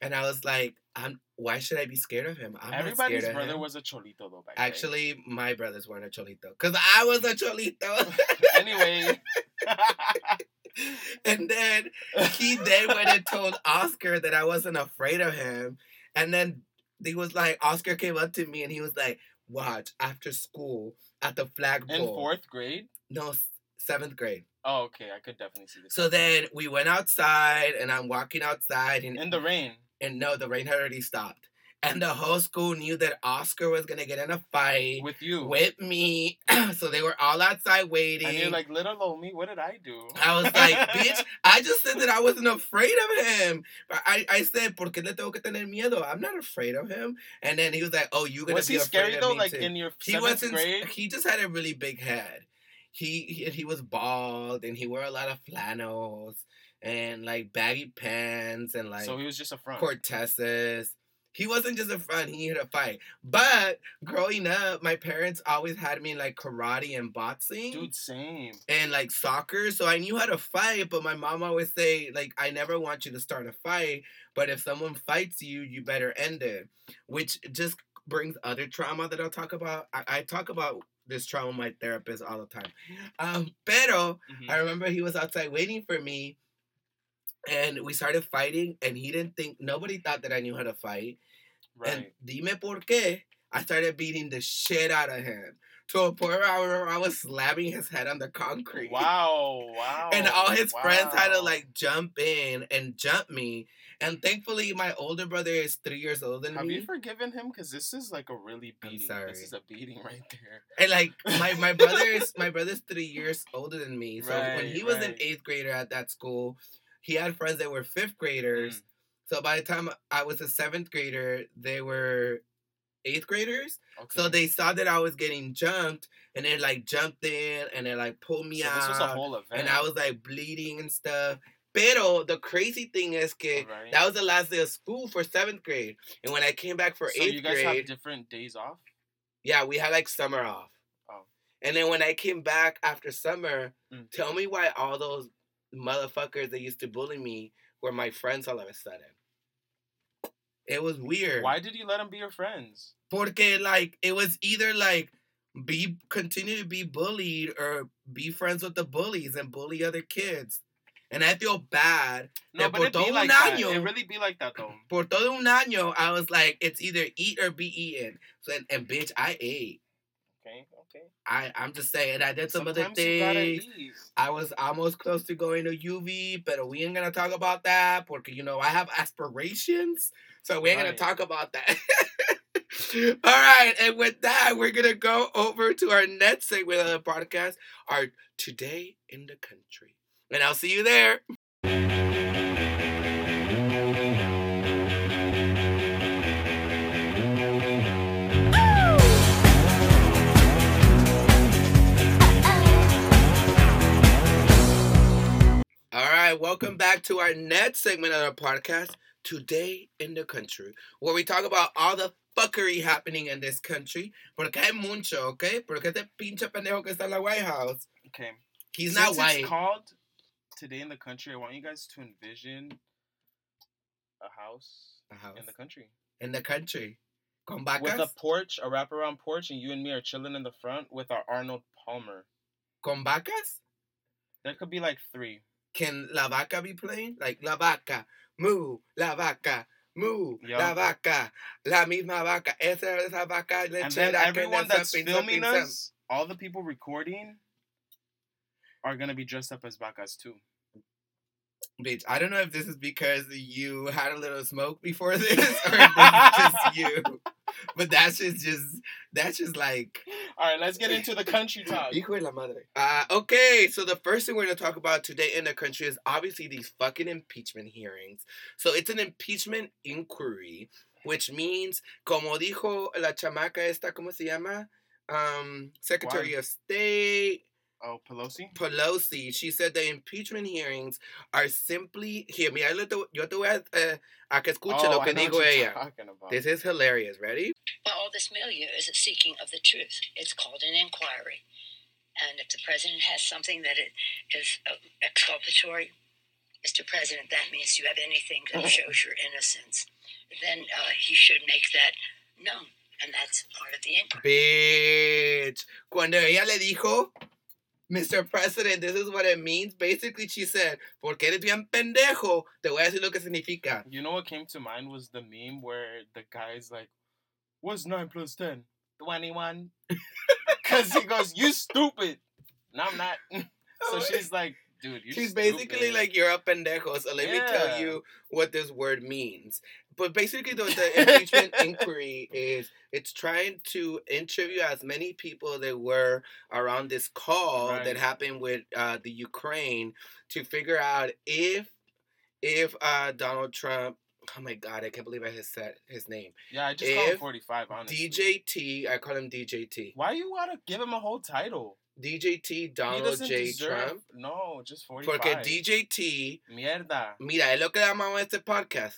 And I was like, "I'm. Why should I be scared of him? I'm Everybody's not scared of brother him." was a cholito though. Actually, my brothers weren't a cholito because I was a cholito. anyway. and then he then went and told Oscar that I wasn't afraid of him. And then he was like, Oscar came up to me and he was like, watch after school at the flagpole. in fourth grade. No, seventh grade. Oh, okay. I could definitely see this. So then we went outside and I'm walking outside and, in the rain. and no, the rain had already stopped. And the whole school knew that Oscar was gonna get in a fight with you. with me. so they were all outside waiting. and you're like, little old me, what did I do? I was like, bitch, I just said that I wasn't afraid of him. But I, I said, ¿por qué le tengo que tener miedo? I'm not afraid of him. And then he was like, oh, you gonna Was be he afraid scary of though? me Like too. in your he wasn't. grade? He just had a really big head. He, he he was bald and he wore a lot of flannels and like baggy pants and like so he was just a front. Cortezes. He wasn't just a friend, he had a fight. But growing up, my parents always had me in like karate and boxing Dude, same. and like soccer, so I knew how to fight. But my mom always say like, I never want you to start a fight, but if someone fights you, you better end it. Which just brings other trauma that I'll talk about. I, I talk about this trauma with my therapist all the time. Um, pero Mhm. I remember he was outside waiting for me, and we started fighting, and he didn't think nobody thought that I knew how to fight. And Right. dime por qué, I started beating the shit out of him to a point where I, was slapping his head on the concrete. Wow, wow. And all his friends had to like jump in and jump me. And thankfully, my older brother is three years older than Have me. Have you forgiven him? Because this is like a really I'm beating. sorry. This is a beating right there. And like my my brother is my brother's three years older than me. So when he was an eighth grader at that school, he had friends that were fifth graders. Mm. So by the time I was a seventh grader, they were eighth graders. Okay. So they saw that I was getting jumped, and they like jumped in and they like pulled me So out, this was a whole event. and I was like bleeding and stuff. Pero the crazy thing is, que Right. that was the last day of school for seventh grade, and when I came back for so eighth you guys grade, have different days off. yeah, we had like summer off. Oh. And then when I came back after summer, Mm. tell me why all those motherfuckers that used to bully me were my friends all of a sudden. It was weird. Why did you let them be your friends? Porque like it was either like be continue to be bullied or be friends with the bullies and bully other kids. And I feel bad. No, that but por it be todo un like that. año- It really be like that though. Por todo un año, I was like, it's either eat or be eaten. So and, and bitch, I ate. Okay, okay. I I'm just saying I did some other Sometimes gotta things. I was almost close to going to UV, but we ain't gonna talk about that because you know I have aspirations, so we ain't Right. gonna talk about that. All right, and with that, we're gonna go over to our next segment of the podcast, our Today in the Country, and I'll see you there. Right, welcome back to our next segment of our podcast, Today in the Country, where we talk about all the fuckery happening in this country. Porque hay mucho, okay? Porque este pinche pendejo que está en la White House, Okay. he's Since not white. It's called Today in the Country. I want you guys to envision a house A house. in the country in the country. Con with a porch, a wraparound porch, and you and me are chilling in the front with our Arnold Palmer. Con vacas? There could be like three. Can La Vaca be playing? Like La Vaca, moo, La Vaca, moo, Yup. La Vaca, la misma vaca, esa es la vaca And then everyone that's something, filming something, something. us, all the people recording, are gonna be dressed up as vacas too. Bitch, I don't know if this is because you had a little smoke before this or if this is just you. But that's just just that's just like All right, let's get into the country talk. Hijo de la madre. Uh, okay, so the first thing we're going to talk about today in the country is obviously these fucking impeachment hearings. So it's an impeachment inquiry, which means, como dijo la chamaca esta, ¿cómo se llama? Um, Secretary of State Oh, Pelosi. Pelosi, she said the impeachment hearings are simply... Here, mira, yo te, yo te voy a, eh, a que escuche oh, lo I que know dijo what you're ella. talking about. This is hilarious. Ready? Well, all this milieu is a seeking of the truth. It's called an inquiry. And if the president has something that it is uh, exculpatory, Mr. President, that means you have anything that shows your innocence, then uh, he should make that known. And that's part of the inquiry. Bitch. Cuando ella le dijo, Mr. President, this is what it means. Basically, she said, porque eres bien pendejo, te voy a decir lo que significa. You know what came to mind was the meme where the guy's like, "What's nine plus 10? 21. Because he goes, "You stupid." No, I'm not. so oh, she's like, "Dude, you." Stupid. She's basically like, you're a pendejo. So let me tell you what this word means. But basically, the, the impeachment inquiry is it's trying to interview as many people that were around this call Right. that happened with uh, the Ukraine to figure out if if uh, Donald Trump. Oh my God! I can't believe I just said his name. Yeah, I just call him 45. Honestly. DJT. I call him DJT. Why you wanna give him a whole title? DJT Donald J. deserve. Trump. No, just 45. Porque DJT Mierda. Mira, es lo que llamamos este podcast.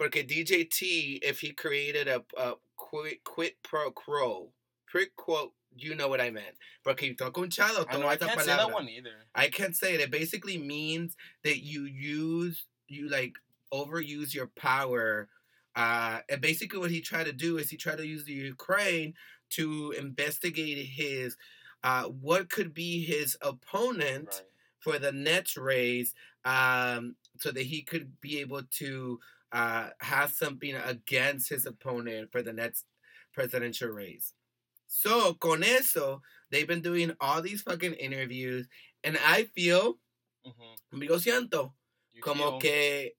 Porque DJT, if he created a, a quit, quit pro quo, quit quote, you know what I meant. Porque estoy escuchando I know. I can't say that one either. I can't say it. It basically means that you use, you like overuse your power. Uh, and basically, what he tried to do is he tried to use the Ukraine to investigate his, uh, what could be his opponent Right. for the next race um, so that he could be able to uh, have something against his opponent for the next presidential race. So, con eso, they've been doing all these fucking interviews, and I feel, hmm me lo siento, You como feel- que,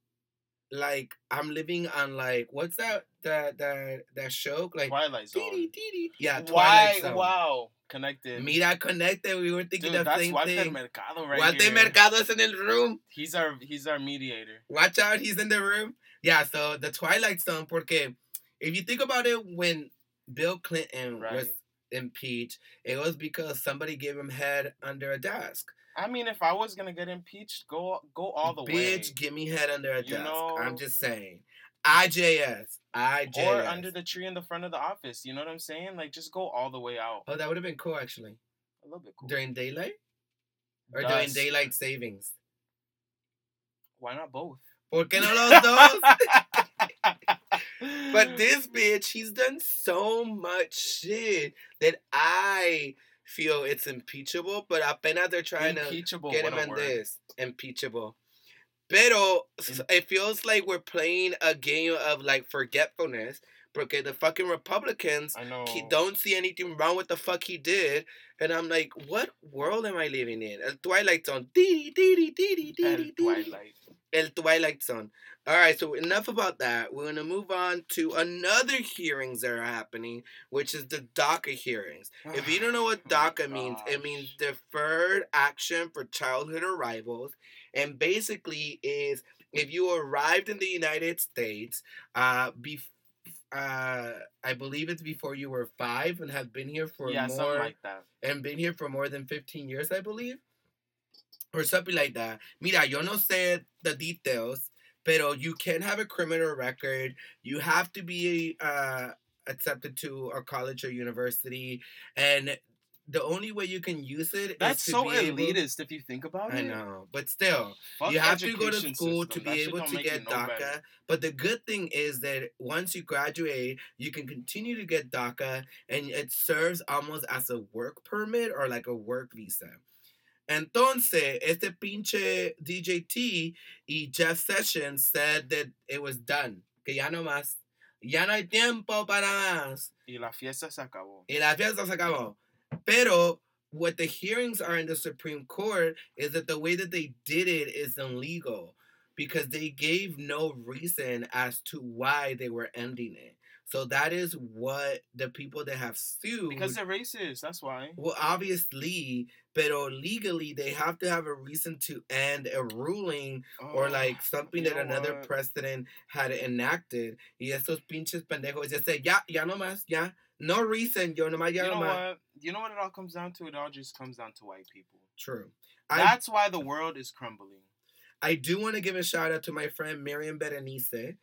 like, I'm living on, like, what's that, that, that, that show? Like, Twilight Zone. dee dee Yeah, Why? Twilight Zone. Wow. Connected. Mira, connected, we were thinking Dude, the that's same Walter thing. Mercado right Walter here. Mercado is in the room. He's our he's our mediator. Watch out, he's in the room. Yeah, so the Twilight Zone, porque if you think about it, when Bill Clinton was impeached, it was because somebody gave him head under a desk. I mean, if I was gonna get impeached, go go all the Bitch, way. Bitch, give me head under a You desk. know- I'm just saying. IJS. IJS. Or under the tree in the front of the office. You know what I'm saying? Like just go all the way out. Oh, that would have been cool actually. A little bit cool. During daylight? Or during daylight savings. Why not both? ¿Por qué no los dos? But this bitch, he's done so much shit that I feel it's impeachable, but apenas they're trying impeachable. to get him word. this. Impeachable. Pero it feels like we're playing a game of like forgetfulness because the fucking Republicans I know. don't see anything wrong with the fuck he did. And I'm like, what world am I living in? El Twilight Zone. Dee dee dee dee dee dee dee. Twilight. El Twilight Zone. All right, so enough about that. We're gonna move on to another hearings that are happening, which is the DACA hearings. If you don't know what Oh DACA means, it means Deferred Action for Childhood Arrivals, and basically is if you arrived in the United States, uh, bef- uh, I believe it's before you were five and have been here for yeah, more something like that. and been here for more than 15 years, I believe. Or something like that. Mira, yo no sé the details, pero you can have a criminal record. You have to be uh, accepted to a college or university. And the only way you can use it is That's to so be able- elitist if you think about it I know, but still, Fuck you have to go to school system. to be shit able to get no better. DACA. But the good thing is that once you graduate, you can continue to get DACA, and it serves almost as a work permit or like a work visa. Entonces, este pinche DJ T y Jeff Sessions said that it was done. Que ya no más. Ya no hay tiempo para más. Y la fiesta se acabó. Y la fiesta se acabó. Pero what the hearings are in the Supreme Court is that the way that they did it is illegal because they gave no reason as to why they were ending it. So that is what the people that have sued. Because they're racist. That's why. Well, obviously, pero legally they have to have a reason to end a ruling or Oh, like something that another what? president had enacted. Y esos pinches pendejos just say, ya, ya no más, ya. No reason, yo no ya You know what? You know what it all comes down to? It all just comes down to white people. True. I, That's why the world is crumbling. I do want to give a shout out to my friend Miriam Berenice,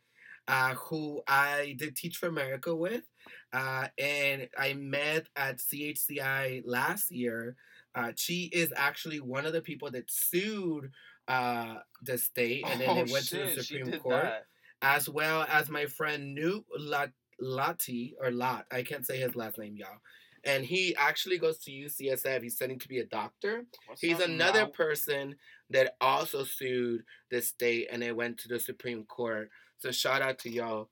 uh, who I did Teach for America with. Uh, and I met at CHCI last year. Uh, she is actually one of the people that sued uh, the state, and then oh, it went shit, to the Supreme Court, that. as well as my friend Newt Lat- Lati, or Lot, I can't say his last name, y'all. And he actually goes to UCSF. He's studying to be a doctor. What's He's another Mao? person that also sued the state and it went to the Supreme Court. So shout out to y'all.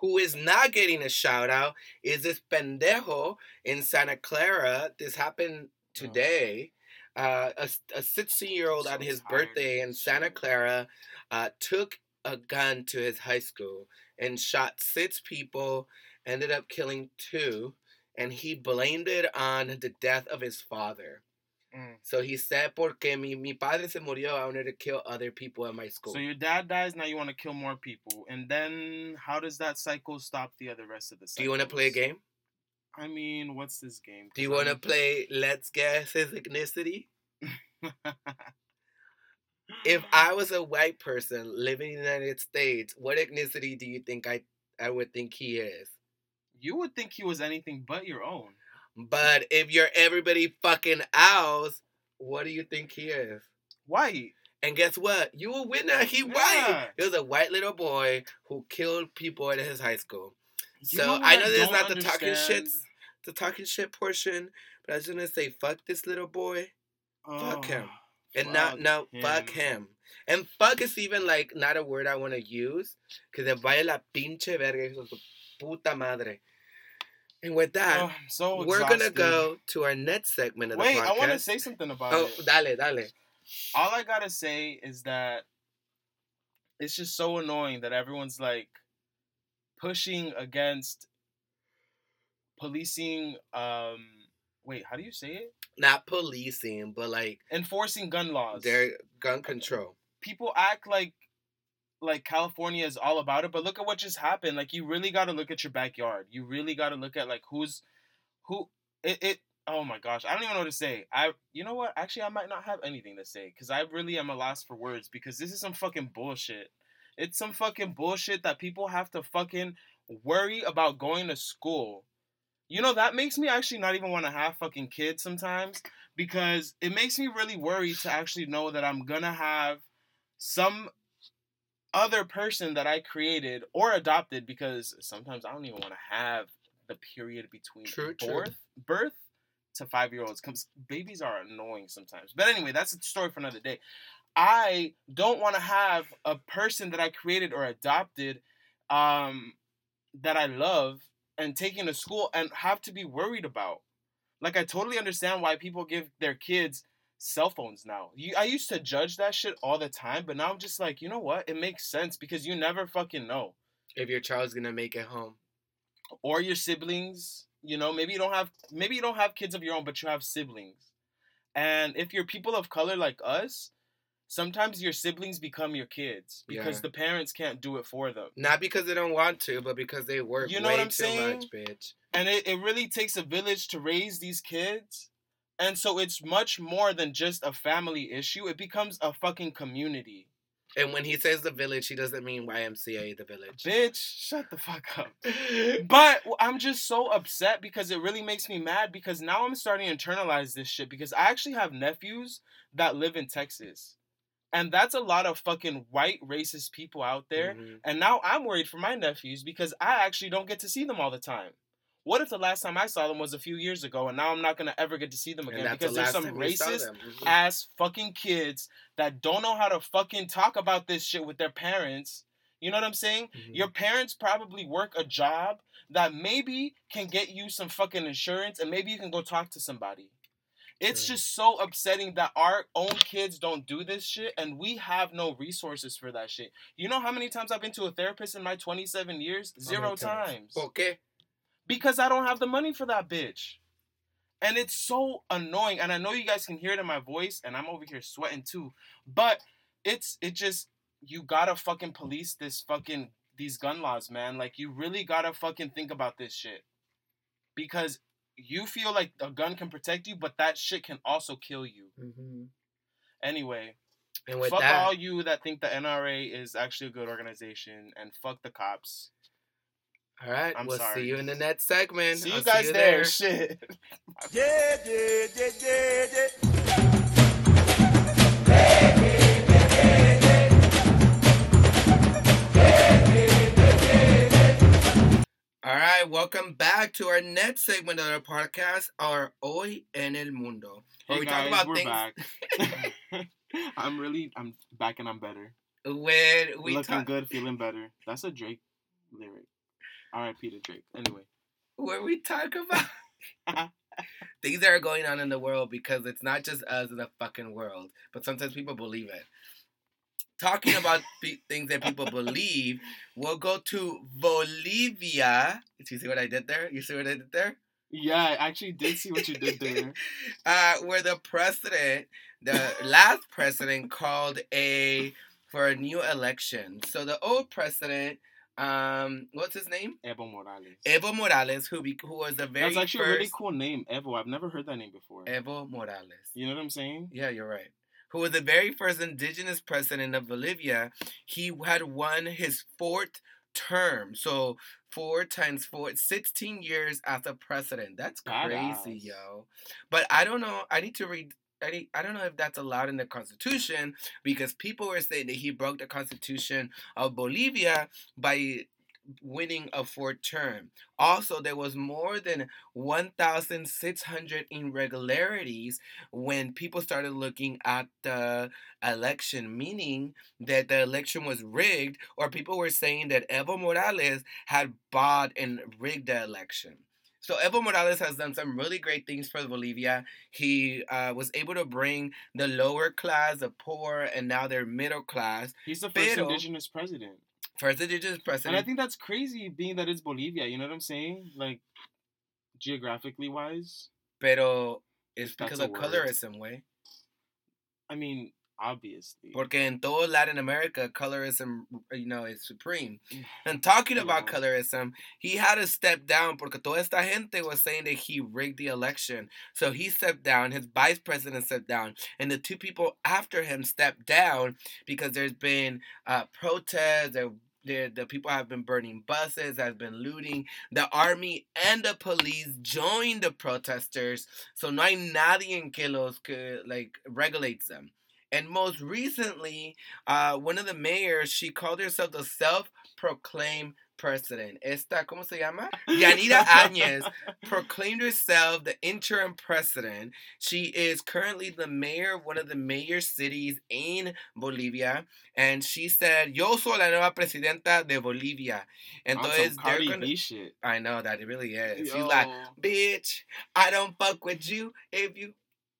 Who is not getting a shout out is this pendejo in Santa Clara. This happened today. Uh, a 16 year old So on his tired birthday in Santa. Clara uh, took a gun to his high school and shot six people, ended up killing two, and he blamed it on the death of his father. Mm. So he said, porque mi, mi padre se murió, I wanted to kill other people at my school. So your dad dies, now you want to kill more people. And then how does that cycle stop the other rest of the cycles? Do you want to play a game? I mean, what's this game? Do you want to play Let's Guess His Ethnicity? If I was a white person living in the United States, what ethnicity do you think I, I would think he is? you would think he was anything but your own. But if you're everybody fucking else, what do you think he is? White. And guess what? You a winner. He Yeah. white. He was a white little boy who killed people at his high school. You So I know this is not the talking understand? shits, the talking shit portion, but I was gonna say fuck this little boy Fuck him. And not fuck no fuck him. And fuck is even like not a word I want to use because it vaya la pinche verga hijo de su puta madre. And with that, Oh, so we're gonna go to our next segment of the podcast. Wait. I want to say something about Oh, it. dale, dale. All I gotta say is that it's just so annoying that everyone's like pushing against policing. Um, wait, how do you say it? Not policing, but like Enforcing gun laws. their gun control. people act like like California is all about it, but look at what just happened. Like you really got to look at your backyard. You really got to look at like who's who it, it oh my gosh, I don't even know what to say. I you know what? Actually, I might not have anything to say cuz I really am a loss for words because this is some fucking bullshit. It's some fucking bullshit that people have to fucking worry about going to school. You know, that makes me actually not even want to have fucking kids sometimes because it makes me really worried to actually know that I'm gonna have some other person that I created or adopted because sometimes I don't even want to have the period between True, true. birth birth to five year olds because babies are annoying sometimes. But anyway, that's a story for another day. I don't want to have a person that I created or adopted um, that I love and taking to school and have to be worried about. Like I totally understand why people give their kids cell phones now. You, I used to judge that shit all the time, but now I'm just like, you know what? It makes sense because you never fucking know. If your child's gonna make it home. Or your siblings, you know, maybe you don't have maybe you don't have kids of your own, but you have siblings. And if you're people of color like us, sometimes your siblings become your kids because Yeah. the parents can't do it for them. Not because they don't want to, but because they work You know way what I'm too saying? much, bitch. and it, it really takes a village to raise these kids and so it's much more than just a family issue it becomes a fucking community And when he says the village, he doesn't mean YMCA, the village. bitch shut the fuck up but i'm just so upset because it really makes me mad because now i'm starting to internalize this shit because i actually have nephews that live in texas and that's a lot of fucking white racist people out there Mhm. And now I'm worried for my nephews because I actually don't get to see them all the time. What if the last time I saw them was a few years ago, and now I'm not gonna ever get to see them again because the there's some time we saw racist. Mhm. ass fucking kids that don't know how to fucking talk about this shit with their parents. You know what I'm saying? Mhm. Your parents probably work a job that maybe can get you some fucking insurance and maybe you can go talk to somebody. It's True. just so upsetting that our own kids don't do this shit and we have no resources for that shit. You know how many times I've been to a therapist in my 27 years? Zero many times. Okay. Because I don't have the money for that bitch. And it's so annoying. And I know you guys can hear it in my voice, and I'm over here sweating too. But it's it just you gotta fucking police this fucking these gun laws, man. Like you really gotta fucking think about this shit. Because you feel like a gun can protect you, but that shit can also kill you. Mhm. Anyway, And with fuck that, all you that think the NRA is actually a good organization, and fuck the cops. all right, I'm we'll sorry. see you in the next segment. See I'll you guys there. Shit. Yeah, yeah, yeah, yeah, yeah. Back to our next segment of our podcast, our Hoy en el Mundo. Hey we guys, talk about we're things back. I'm really, I'm back and I'm better. when we Looking talk, good, feeling better. That's a Drake lyric. R.I.P. to Drake. Anyway, where we talk about things that are going on in the world because it's not just us in the fucking world, but sometimes people believe it. Talking about pe- things that people believe, we'll go to Bolivia. Did you see what I did there? You see what I did there? yeah, I actually did see what you did there. uh, where the president, the last president, called a for a new election. So the old president, um, what's his name? Evo Morales. Evo Morales, who be, who was the very That's actually first a really cool name, Evo. I've never heard that name before. Evo Morales. You know what I'm saying? Yeah, you're right. Who was the very first indigenous president of Bolivia? He had won his fourth term. So four times four, 16 years as a president. That's crazy, yo. But I don't know. I need to read. I, need, I don't know if that's allowed in the Constitution because people were saying that he broke the Constitution of Bolivia by winning a fourth term. Also, there was more than 1,600 irregularities when people started looking at the election, meaning that the election was rigged, or people were saying that Evo Morales had bought and rigged the election. So Evo Morales has done some really great things for Bolivia. He uh, was able to bring the lower class, the poor, and now they're middle class. He's the first Pero- indigenous president. First indigenous And. I think that's crazy being that it's Bolivia. You know what I'm saying? Like, geographically wise. pero it's because of colorism, way. I mean, obviously. Porque en todo Latin America, colorism, you know, is supreme. And talking about colorism, he had to step down porque toda esta gente was saying that he rigged the election. So he stepped down, his vice president stepped down, and the two people after him stepped down because there's been uh, protests, there, there, the people have been burning buses, has been looting. The army and the police joined the protesters. So no hay nadie que los que like regulates them. And most recently, uh, one of the mayors, she called herself the self-proclaimed president. Esta, ¿cómo se llama? Yanira Áñez proclaimed herself the interim president. She is currently the mayor of one of the major cities in Bolivia, and she said, "Yo soy la nueva presidenta de Bolivia." On Entonces, some they're Cardi gonna. B shit. I know that it really is. She's like, "Bitch, I don't fuck with you if you."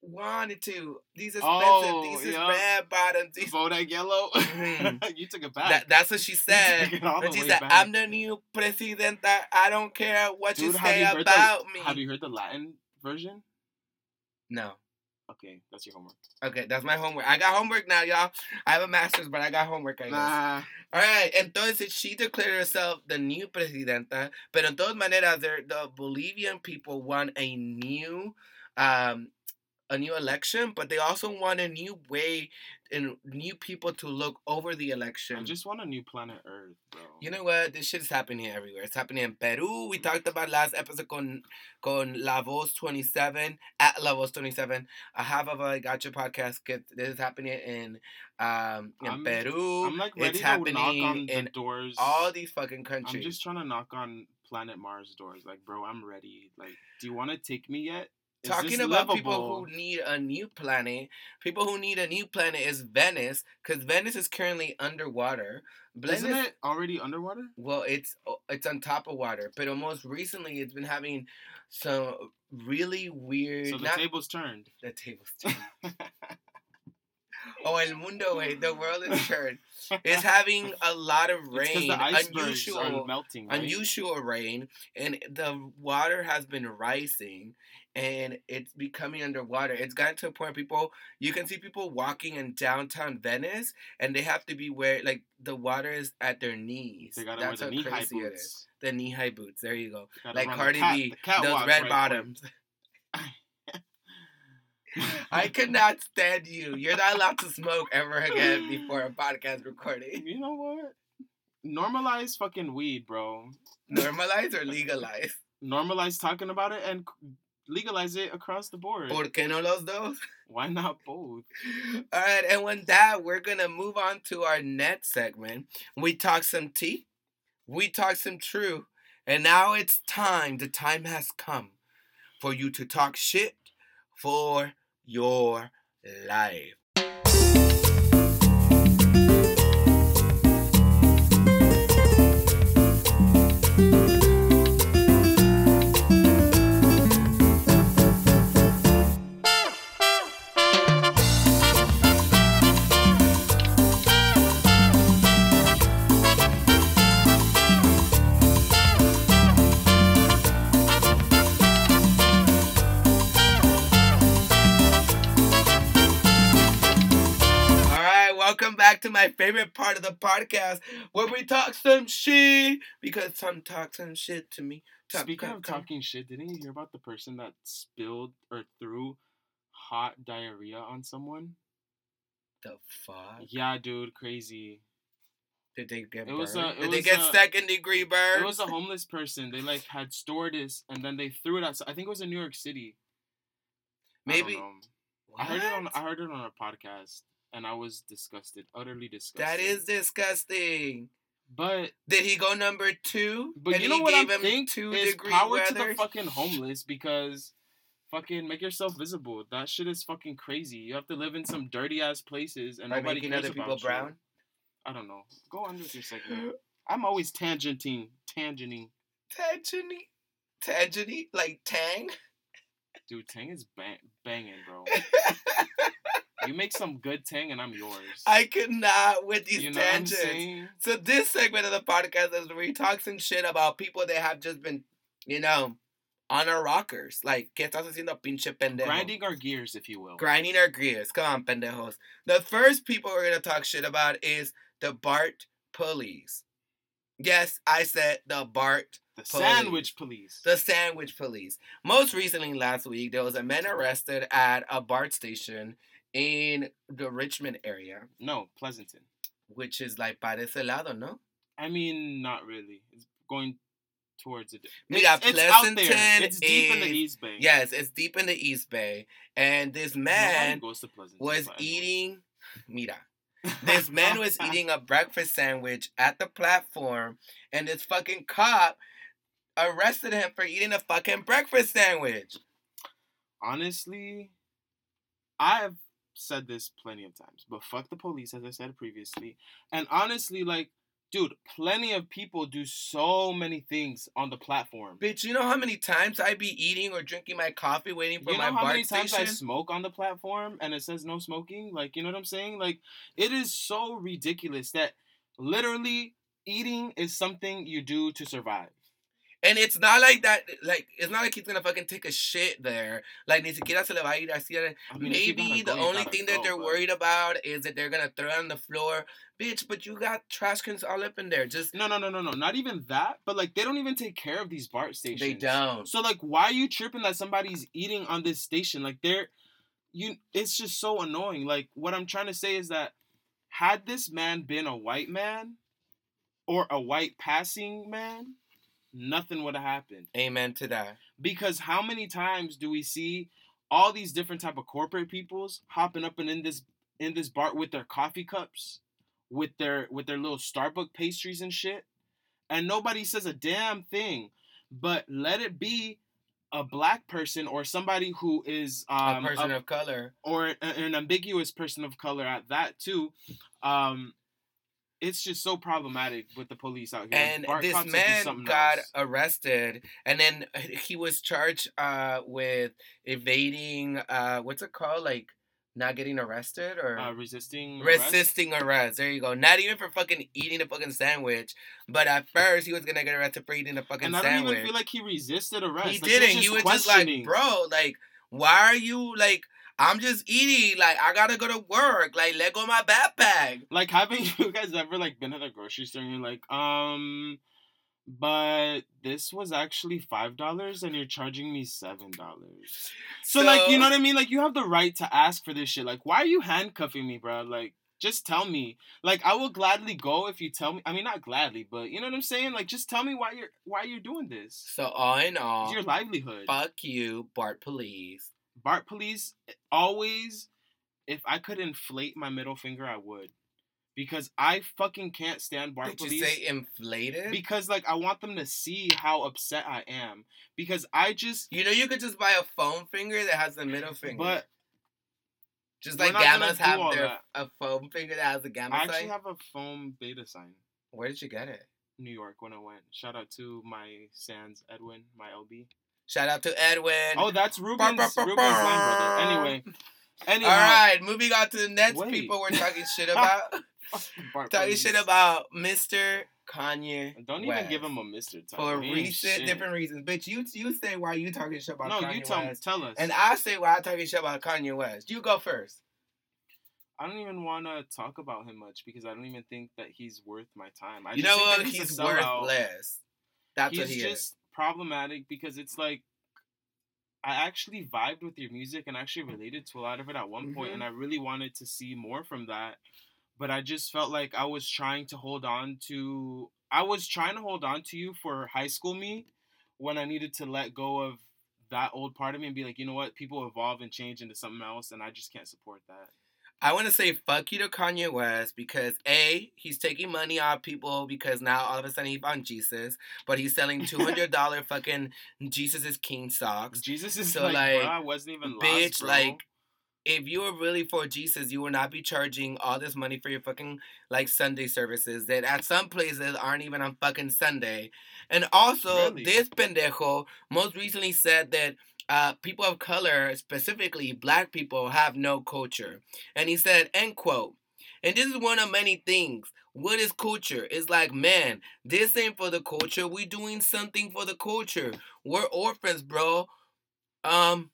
Wanted to. These expensive. Oh, these is yeah. red bottoms. These Vote yellow. Mhm. you took it back. that, that's what she said. took it all And she said, back. I'm the new presidenta. I don't care what Dude, you say you about the, me. Have you heard the Latin version? No. Okay, that's your homework. Okay, that's my homework. I got homework now, y'all. I have a master's, but I got homework, I guess. Nah. All right, entonces she declared herself the new presidenta, pero en todas maneras, the Bolivian people want a new, um, a new election, but they also want a new way and new people to look over the election. I just want a new planet Earth, bro. You know what? This shit is happening everywhere. It's happening in Peru. We talked about last episode con, con La Voz 27, at La Voz 27. A half of a Gotcha podcast. Get, this is happening in um in I'm- Peru. I'm like ready it's to knock happening on the in doors. all these fucking countries. I'm just trying to knock on Planet Mars doors. Like, bro, I'm ready. Like, do you want to take me yet? Is Talking about people who need a new planet, people who need a new planet is Venice, because Venice is currently underwater. Isn't it already underwater? Well, it's it's on top of water, but most recently it's been having some really weird. So the not table's turned. the tables. turned. Oh, el mundo, way the world is turned. It's having a lot of rain, unusual, melting. Right? unusual rain, and the water has been rising, and it's becoming underwater. It's gotten to a point people you can see people walking in downtown Venice, and they have to be where like the water is at their knees. They gotta That's wear the knee high crazy it is. boots. The knee high boots. There you go. Like the Cardi cat- B, those red right bottoms. quick. I could not stand you. You're not allowed to smoke ever again before a podcast recording. You know what? Normalize fucking weed, bro. Normalize or legalize? Normalize talking about it and legalize it across the board. ¿Por qué no los dos? Why not both? All right, and with that, we're gonna move on to our next segment. We talk some tea, we talk some true, and now it's time. The time has come for you to talk shit for your life. My favorite part of the podcast where we talk some shit because some talk some shit to me. Talk, Speaking talk, of talk. talking shit, didn't you hear about the person that spilled or threw hot diarrhea on someone? the fuck Yeah, dude, crazy. did they get It burned? was a- it did they get a- second degree burn? It was a homeless person. They like had stored this and then they threw it outside. I think it was in New York City. I Maybe know. I heard it on I heard it on a podcast and I was disgusted, utterly disgusted. That is disgusting. But Did he go number two? but and you know he what I think two is power to the fucking homeless because fucking make yourself visible. That shit is fucking crazy. You have to live in some dirty ass places and By nobody making cares other people about you. brown. I don't know. Go on with your segment. I'm always tangenting, tangenting. Tangeny, tangeny, like tang. Dude, Tang is bang- banging, bro. You make some good Tang and I'm yours. I could not with these you know tangents. So this segment of the podcast is where we talk some shit about people that have just been, you know, on our rockers. Like, ¿qué estás haciendo, pinche pendejo? Grinding our gears, if you will. Grinding our gears. Come on, pendejos. The first people we're gonna talk shit about is the BART police. Yes, I said the BART the police. sandwich police. the sandwich police. Most recently, last week, there was a man arrested at a BART station in the Richmond area, no, Pleasanton. which is like para ese lado, no? I mean, not really. It's going towards it. Mira, it's, it's out there. Pleasanton It's deep in the is- East Bay. Yes, it's deep in the East Bay, and this man goes to Pleasanton, was eating. Mira, this man was eating a breakfast sandwich at the platform, and this fucking cop arrested him for eating a fucking breakfast sandwich. Honestly, I've said this plenty of times, but fuck the police, as I said previously. And honestly, like, dude, plenty of people do so many things on the platform. Bitch, you know how many times I be eating or drinking my coffee waiting for you my know how BART many times? I smoke on the platform and it says no smoking? Like, you know what I'm saying? Like, it is so ridiculous that literally eating is something you do to survive. And it's not like that. Like it's not like he's gonna fucking take a shit there. Like ni siquiera se le va a ir así. a- I mean, Maybe the only thing that they're worried about is that they're gonna throw it on the floor, bitch. But you got trash cans all up in there. Just No, no, no, no, no. Not even that. But like, they don't even take care of these BART stations. they don't. So like, why are you tripping that somebody's eating on this station? Like, they're you. It's just so annoying. Like, what I'm trying to say is that had this man been a white man or a white passing man, nothing would have happened. Amen to that. Because how many times do we see all these different type of corporate peoples hopping up and in this in this bar with their coffee cups, with their with their little Starbucks pastries and shit, and nobody says a damn thing. but let it be a black person or somebody who is um, a person a- of color. or an ambiguous person of color at that too. Um, it's just so problematic with the police out here. And BART this Cops are just man got else. arrested, and then he was charged uh, with evading. Uh, what's it called? Like not getting arrested or uh, resisting arrest. resisting arrest. There you go. Not even for fucking eating a fucking sandwich, but at first he was gonna get arrested for eating a fucking sandwich. And I don't sandwich. even feel like he resisted arrest. he Like, didn't. He was just like, bro, like, why are you like? I'm just eating. Like, I gotta go to work. Like, let go of my backpack. Like, haven't you guys ever like been at a grocery store and you're like, um, but this was actually five dollars and you're charging me seven dollars. So, like, you know what I mean? Like, you have the right to ask for this shit. Like, why are you handcuffing me, bro? Like, just tell me. Like, I will gladly go if you tell me. I mean, not gladly, but you know what I'm saying? Like, just tell me why you're why you're doing this. So all in all, It's your livelihood. fuck you, BART Police. BART Police always, if I could inflate my middle finger, I would, because I fucking can't stand BART Police. Did you say inflated? because like I want them to see how upset I am. Because I just, you know, you could just buy a foam finger that has the middle finger. but just like gammas have their that. a foam finger that has the gamma sign. I sign. actually have a foam beta sign. Where did you get it? New York when I went. Shout out to my Sans Edwin, my LB. Shout out to Edwin. Oh, that's Ruben's, bah, bah, Ruben's line brother. bah. Anyway, anyhow, all right, moving on to the next Wait. people we're talking shit about. Talking shit about Mr. Kanye. Don't even West. give him a title. for ain't recent shit. different reasons. Bitch, you you say why you talking shit about Kanye. No, Kanye you tell West. tell us. And I say why I talking shit about Kanye West. You go first. I don't even want to talk about him much because I don't even think that he's worth my time. I you just know what? he's, He's a sellout. worthless. That's he's what he just is. Problematic because it's like I actually vibed with your music and actually related to a lot of it at one point, Mhm. and I really wanted to see more from that. But I just felt like I was trying to hold on to I was trying to hold on to you for high school me when I needed to let go of that old part of me and be like, you know what, people evolve and change into something else and I just can't support that. I want to say fuck you to Kanye West because a he's taking money off people because now all of a sudden he found Jesus, but he's selling two hundred dollar fucking Jesus is King socks. Jesus is So, like, like, I wasn't even bitch, lost, like, If you were really for Jesus, you would not be charging all this money for your fucking like Sunday services that at some places aren't even on fucking Sunday. And also, Really? this pendejo most recently said that uh, people of color, specifically black people, have no culture. And he said, end quote. And this is one of many things. What is culture? It's like, man, this ain't for the culture. We doing something for the culture. We're orphans, bro. Um,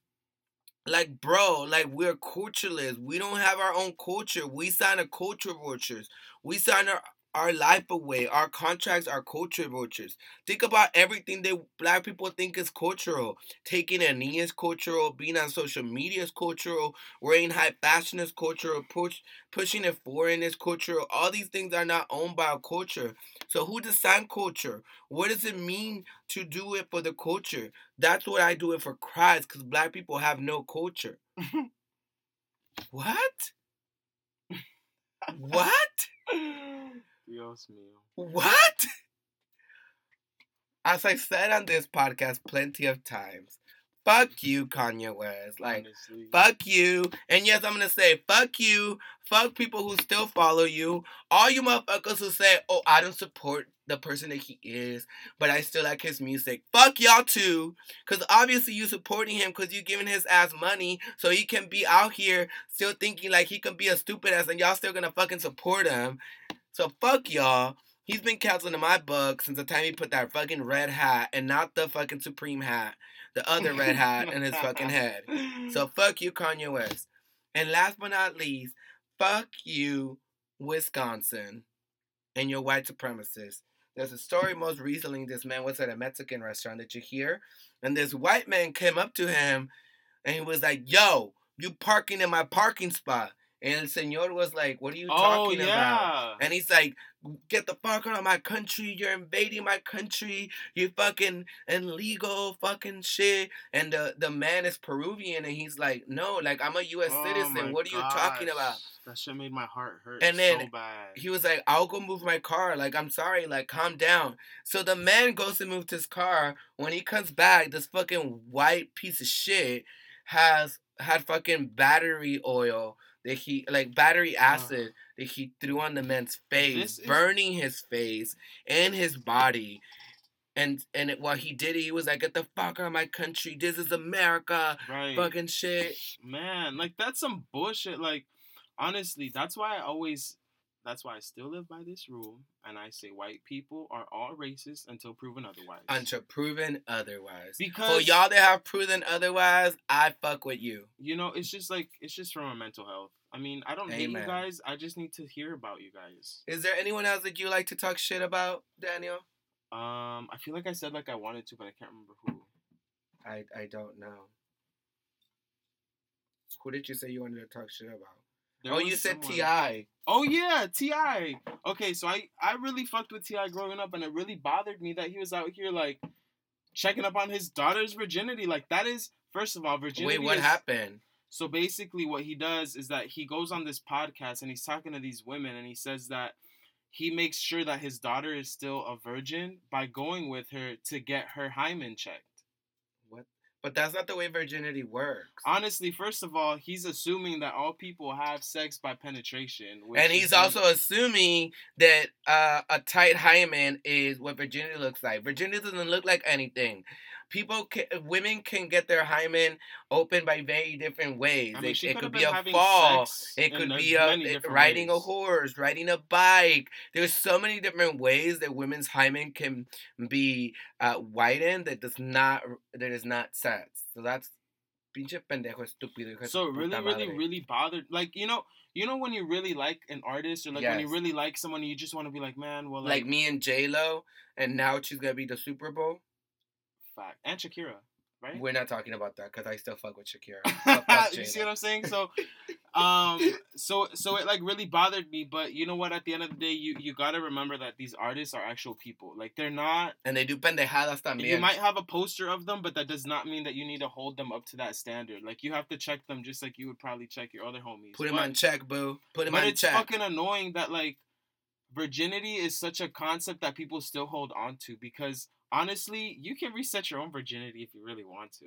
like, bro, like we're cultureless. We don't have our own culture. We sign a culture vultures. We sign our our life away. Our contracts our culture vultures. Think about everything that black people think is cultural. Taking a knee is cultural. Being on social media is cultural. Wearing high fashion is cultural. Push, pushing it foreign is cultural. All these things are not owned by a culture. So who design culture? What does it mean to do it for the culture? That's what I do it for Christ, because black people have no culture. what? What? Dios mío. What? As I said on this podcast plenty of times, fuck you, Kanye West. Like, honestly. fuck you. And yes, I'm gonna say, fuck you. Fuck people who still follow you. All you motherfuckers who say, oh, I don't support the person that he is, but I still like his music. Fuck y'all too. Because obviously you supporting him because you giving his ass money so he can be out here still thinking like he can be a stupid ass and y'all still gonna fucking support him. So fuck y'all. He's been in my book since the time he put that fucking red hat and not the fucking Supreme hat, the other red hat in his fucking head. So fuck you, Kanye West. And last but not least, fuck you, Wisconsin, and your white supremacists. There's a story most recently. This man was at a Mexican restaurant that you hear, and this white man came up to him, and he was like, "Yo, you parking in my parking spot." And el señor was like, "What are you oh talking yeah. about?" And he's like, get the fuck out of my country. You're invading my country. You fucking illegal fucking shit. And the the man is Peruvian, and he's like, no, like I'm a U.S. Oh citizen. What are you talking about? That shit made my heart hurt And so then bad. He was like, I'll go move my car. Like, I'm sorry. Like, calm down. So the man goes to move his car. When he comes back, this fucking white piece of shit has had fucking battery oil that he like battery acid that he threw on the man's face, is- burning his face and his body. And and it, while he did it, he was like, "Get the fuck out of my country! This is America!" right. Fucking shit. Man, like that's some bullshit. Like, honestly, that's why I always, that's why I still live by this rule, and I say white people are all racist until proven otherwise. Until proven otherwise. Because For y'all that have proven otherwise, I fuck with you. you know, it's just like it's just from a mental health. I mean, I don't hate you guys. I just need to hear about you guys. Is there anyone else that you like to talk shit about, Daniel? Um, I feel like I said like I wanted to, but I can't remember who. I I don't know. Who did you say you wanted to talk shit about? There oh, you said Ti. Oh yeah, Ti. Okay, so I I really fucked with T.I. growing up, and it really bothered me that he was out here like checking up on his daughter's virginity. Like that is first of all virginity. Wait, what is- happened? So basically, what he does is that he goes on this podcast and he's talking to these women, and he says that he makes sure that his daughter is still a virgin by going with her to get her hymen checked. What? But that's not the way virginity works. Honestly, first of all, he's assuming that all people have sex by penetration, and he's like- also assuming that uh, a tight hymen is what virginity looks like. Virginity doesn't look like anything. People, can, women can get their hymen open by very different ways. I mean, it it could be a fall. It could be a, many it- different riding a horse, riding a bike. There's so many different ways that women's hymen can be uh, widened that does not that is not sex. So that's pinche pendejo estúpido. So really, really, really bothered. Like you know, you know when you really like an artist, or like when you really like someone, you just want to be like, man, well, like like, me and J Lo, and now she's gonna be the Super Bowl. Fact. and Shakira, right? We're not talking about that because I still fuck with Shakira. Fuck you see what I'm saying? So, um, so so it like really bothered me. But you know what? At the end of the day, you you gotta remember that these artists are actual people. Like they're not. And they do pendejadas también. You might have a poster of them, but that does not mean that you need to hold them up to that standard. Like you have to check them just like you would probably check your other homies. Put them But- on check, boo. Put but on it's check. fucking annoying that like virginity is such a concept that people still hold on to because honestly, you can reset your own virginity if you really want to.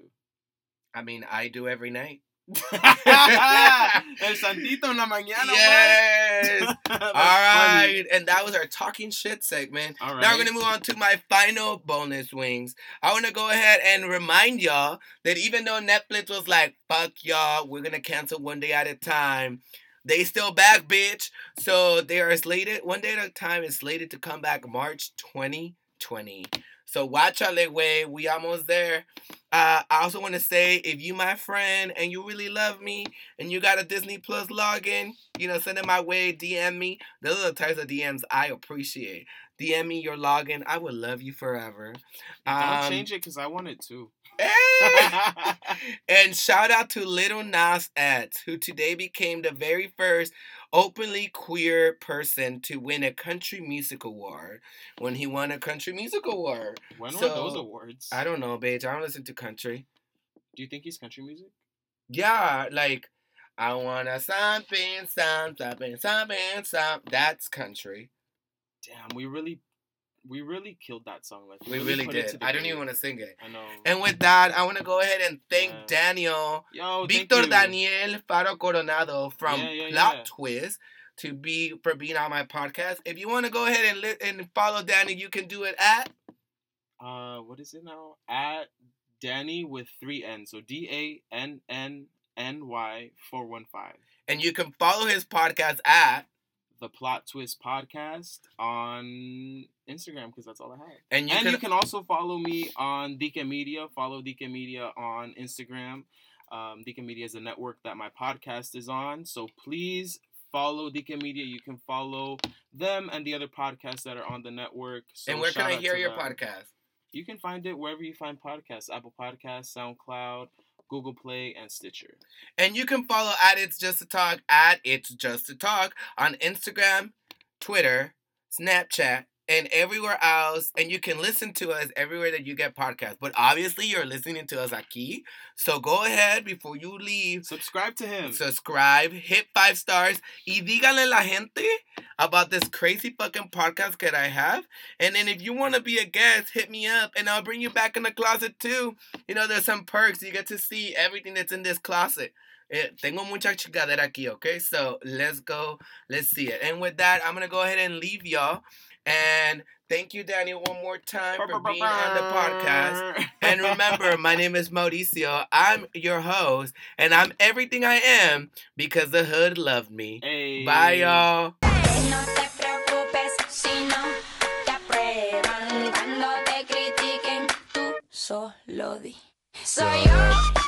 I mean, I do every night. El santito en la mañana. Yes. All right, and that was our talking shit segment. All Now we're gonna move on to my final bonus wings. I want to go ahead and remind y'all that even though Netflix was like, "Fuck y'all, we're gonna cancel one day at a time," they still back, bitch. So they are slated. One day at a time is slated to come back March 2020. So watch out, way. We almost there. Uh, I also want to say, if you my friend and you really love me and you got a Disney Plus login, you know, send it my way. DM me. Those are the types of DMs I appreciate. DM me your login. I would love you forever. Don't Um, change it because I want it too. And shout out to Little Nas X, who today became the very first openly queer person to win a country music award when he won a country music award. when were those awards? I don't know, bitch. I don't listen to country. Do you think he's country music? Yeah, like I wanna something, something, something, something. That's country. Damn, we really, we really killed that song. Like We really put it did. I don't even want to sing it. I know. And with that, I want to go ahead and thank Yeah. Daniel, Yo, Victor you. Daniel Faro Coronado from Yeah, yeah, Plot. Twist to be for being on my podcast. If you want to go ahead and li- and follow Danny, you can do it at Uh, what is it now? At Danny with three N. So D A N N N Y four one five. and you can follow his podcast at The Plot Twist Podcast on Instagram because that's all I have. and you and can, you can also follow me on Deacon Media. Follow Deacon Media on Instagram. Um, Deacon Media is a network that my podcast is on. So please follow Deacon Media. You can follow them and the other podcasts that are on the network. So and where can I hear your them. podcast? You can find it wherever you find podcasts Apple Podcasts, SoundCloud, Google Play, and Stitcher. And you can follow at It's Just a Talk at It's Just a Talk on Instagram, Twitter, Snapchat, and everywhere else. And you can listen to us everywhere that you get podcasts. But obviously, you're listening to us aquí. So go ahead before you leave. Subscribe to him. Subscribe, hit five stars, y díganle a la gente about this crazy fucking podcast that I have. And then if you want to be a guest, hit me up and I'll bring you back in the closet too. You know, there's some perks. You get to see everything that's in this closet. Eh, tengo mucha chingadera aquí, okay? So let's go, let's see it. And with that, I'm gonna go ahead and leave y'all. And thank you, Daniel, one more time for being on the podcast. And remember, my name is Mauricio. I'm your host, and I'm everything I am because the hood loved me. Hey. Bye, y'all. No te